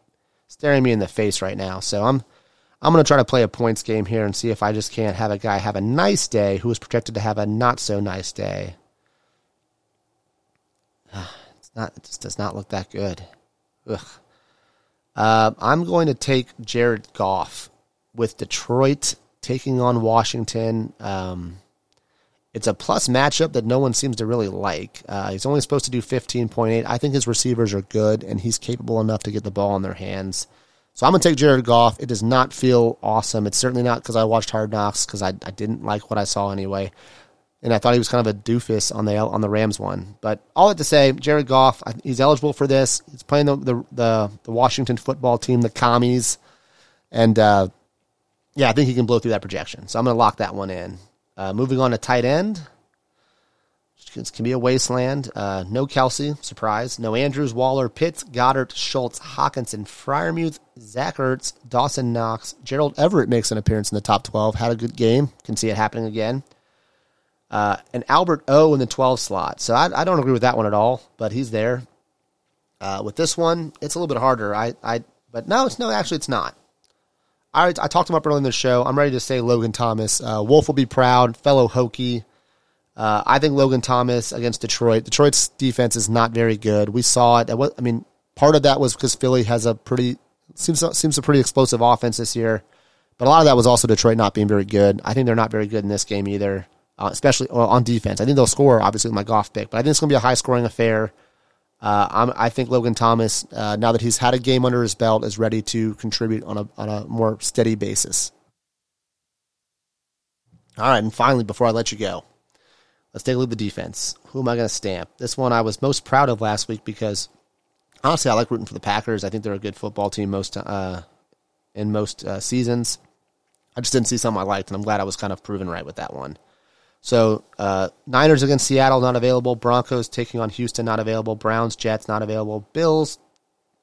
staring me in the face right now. So I'm I'm going to try to play a points game here and see if I just can't have a guy have a nice day who is projected to have a not so nice day. It's not. It just does not look that good. Ugh. Uh, I'm going to take Jared Goff with Detroit taking on Washington. Um, it's a plus matchup that no one seems to really like. Uh, he's only supposed to do 15.8. I think his receivers are good, and he's capable enough to get the ball in their hands. So I'm going to take Jared Goff. It does not feel awesome. It's certainly not because I watched Hard Knocks because I, I didn't like what I saw anyway. And I thought he was kind of a doofus on the on the Rams one. But all that to say, Jared Goff, he's eligible for this. He's playing the the, the, the Washington football team, the Commies. And uh, yeah, I think he can blow through that projection. So I'm going to lock that one in. Uh, moving on to tight end. It can be a wasteland. Uh, no Kelce, surprise. No Andrews, Waller, Pitts, Goedert, Schultz, Hockenson, Freiermuth, Zach Ertz, Dawson Knox. Gerald Everett makes an appearance in the top 12. Had a good game. Can see it happening again. Uh, and Albert O in the 12 slot. So I, I, don't agree with that one at all, but he's there. Uh, with this one, it's a little bit harder. I, I, but no, it's no, actually, it's not. I, I talked him up earlier in the show. I'm ready to say Logan Thomas. Uh, Wolf will be proud, fellow Hokie. Uh, I think Logan Thomas against Detroit. Detroit's defense is not very good. We saw it. I mean, part of that was because Philly has a pretty seems seems a pretty explosive offense this year. But a lot of that was also Detroit not being very good. I think they're not very good in this game either, uh, especially on defense. I think they'll score, obviously, with my Goff pick, but I think it's going to be a high scoring affair. Uh, i think Logan Thomas, uh, now that he's had a game under his belt, is ready to contribute on a, on a more steady basis. All right, and finally, before I let you go, let's take a look at the defense. Who am I going to stamp? This one I was most proud of last week because honestly, I like rooting for the Packers. I think they're a good football team most uh, in most uh, seasons. I just didn't see something I liked, and I'm glad I was kind of proven right with that one. So uh, Niners against Seattle not available. Broncos taking on Houston not available. Browns Jets not available. Bills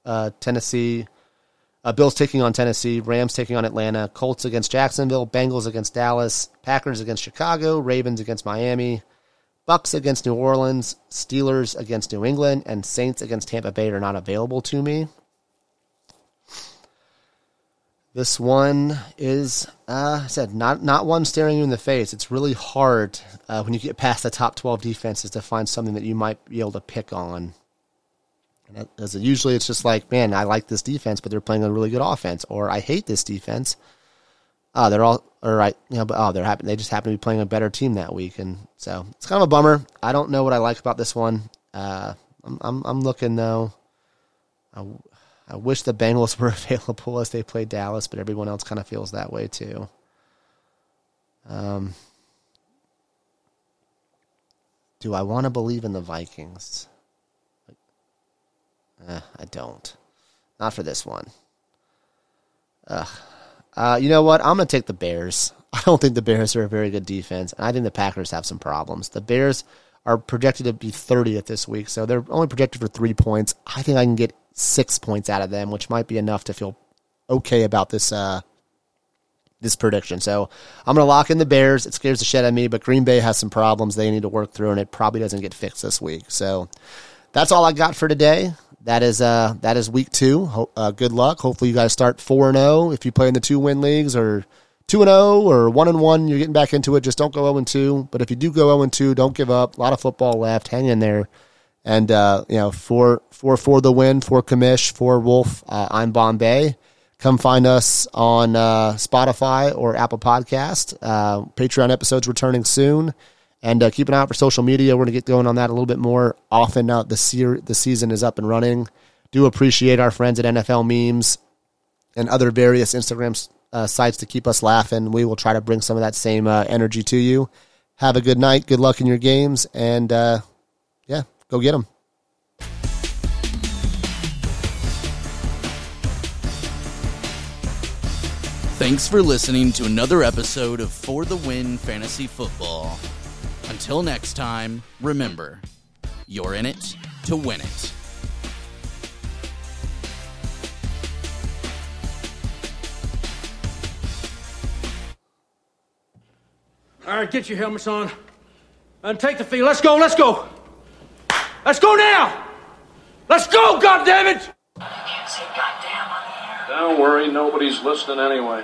uh, Tennessee. Uh, Bills taking on Tennessee. Rams taking on Atlanta. Colts against Jacksonville. Bengals against Dallas. Packers against Chicago. Ravens against Miami. Bucs against New Orleans. Steelers against New England. And Saints against Tampa Bay are not available to me. This one is, uh, I said, not not one staring you in the face. It's really hard uh, when you get past the top twelve defenses to find something that you might be able to pick on. And as usually, it's just like, man, I like this defense, but they're playing a really good offense, or I hate this defense. Oh, they're all, all right, you know, but oh, they're happy. They just happen to be playing a better team that week, and so it's kind of a bummer. I don't know what I like about this one. Uh, I'm, I'm, I'm looking though. I, I wish the Bengals were available as they play Dallas, but everyone else kind of feels that way too. Um, do I want to believe in the Vikings? Eh, I don't. Not for this one. Ugh. Uh, you know what? I'm going to take the Bears. I don't think the Bears are a very good defense, and I think the Packers have some problems. The Bears are projected to be 30th this week, so they're only projected for three points. I think I can get six points out of them, which might be enough to feel okay about this uh, this prediction. So I'm going to lock in the Bears. It scares the shit out of me, but Green Bay has some problems they need to work through, and it probably doesn't get fixed this week. So that's all I got for today. That is uh that is week two. Ho- uh, good luck. Hopefully you guys start four and zero oh if you play in the two win leagues, or two and zero oh or one and one. You're getting back into it. Just don't go zero and two. But if you do go zero and two, don't give up. A lot of football left. Hang in there. And uh, you know, for for for the win, for Commish, for Wolf, uh, I'm Bombay. Come find us on uh, Spotify or Apple Podcast. Uh, Patreon episodes returning soon, and uh, keep an eye out for social media. We're gonna get going on that a little bit more often now. The se- the season is up and running. Do appreciate our friends at NFL Memes and other various Instagram uh, sites to keep us laughing. We will try to bring some of that same energy to you. Have a good night. Good luck in your games, and yeah, Go get them. Thanks for listening to another episode of For the Win Fantasy Football. Until next time, remember, you're in it to win it. All right, get your helmets on and take the field. Let's go, let's go. Let's go now! Let's go, goddammit! You can't say goddamn on the air. Don't worry, nobody's listening anyway.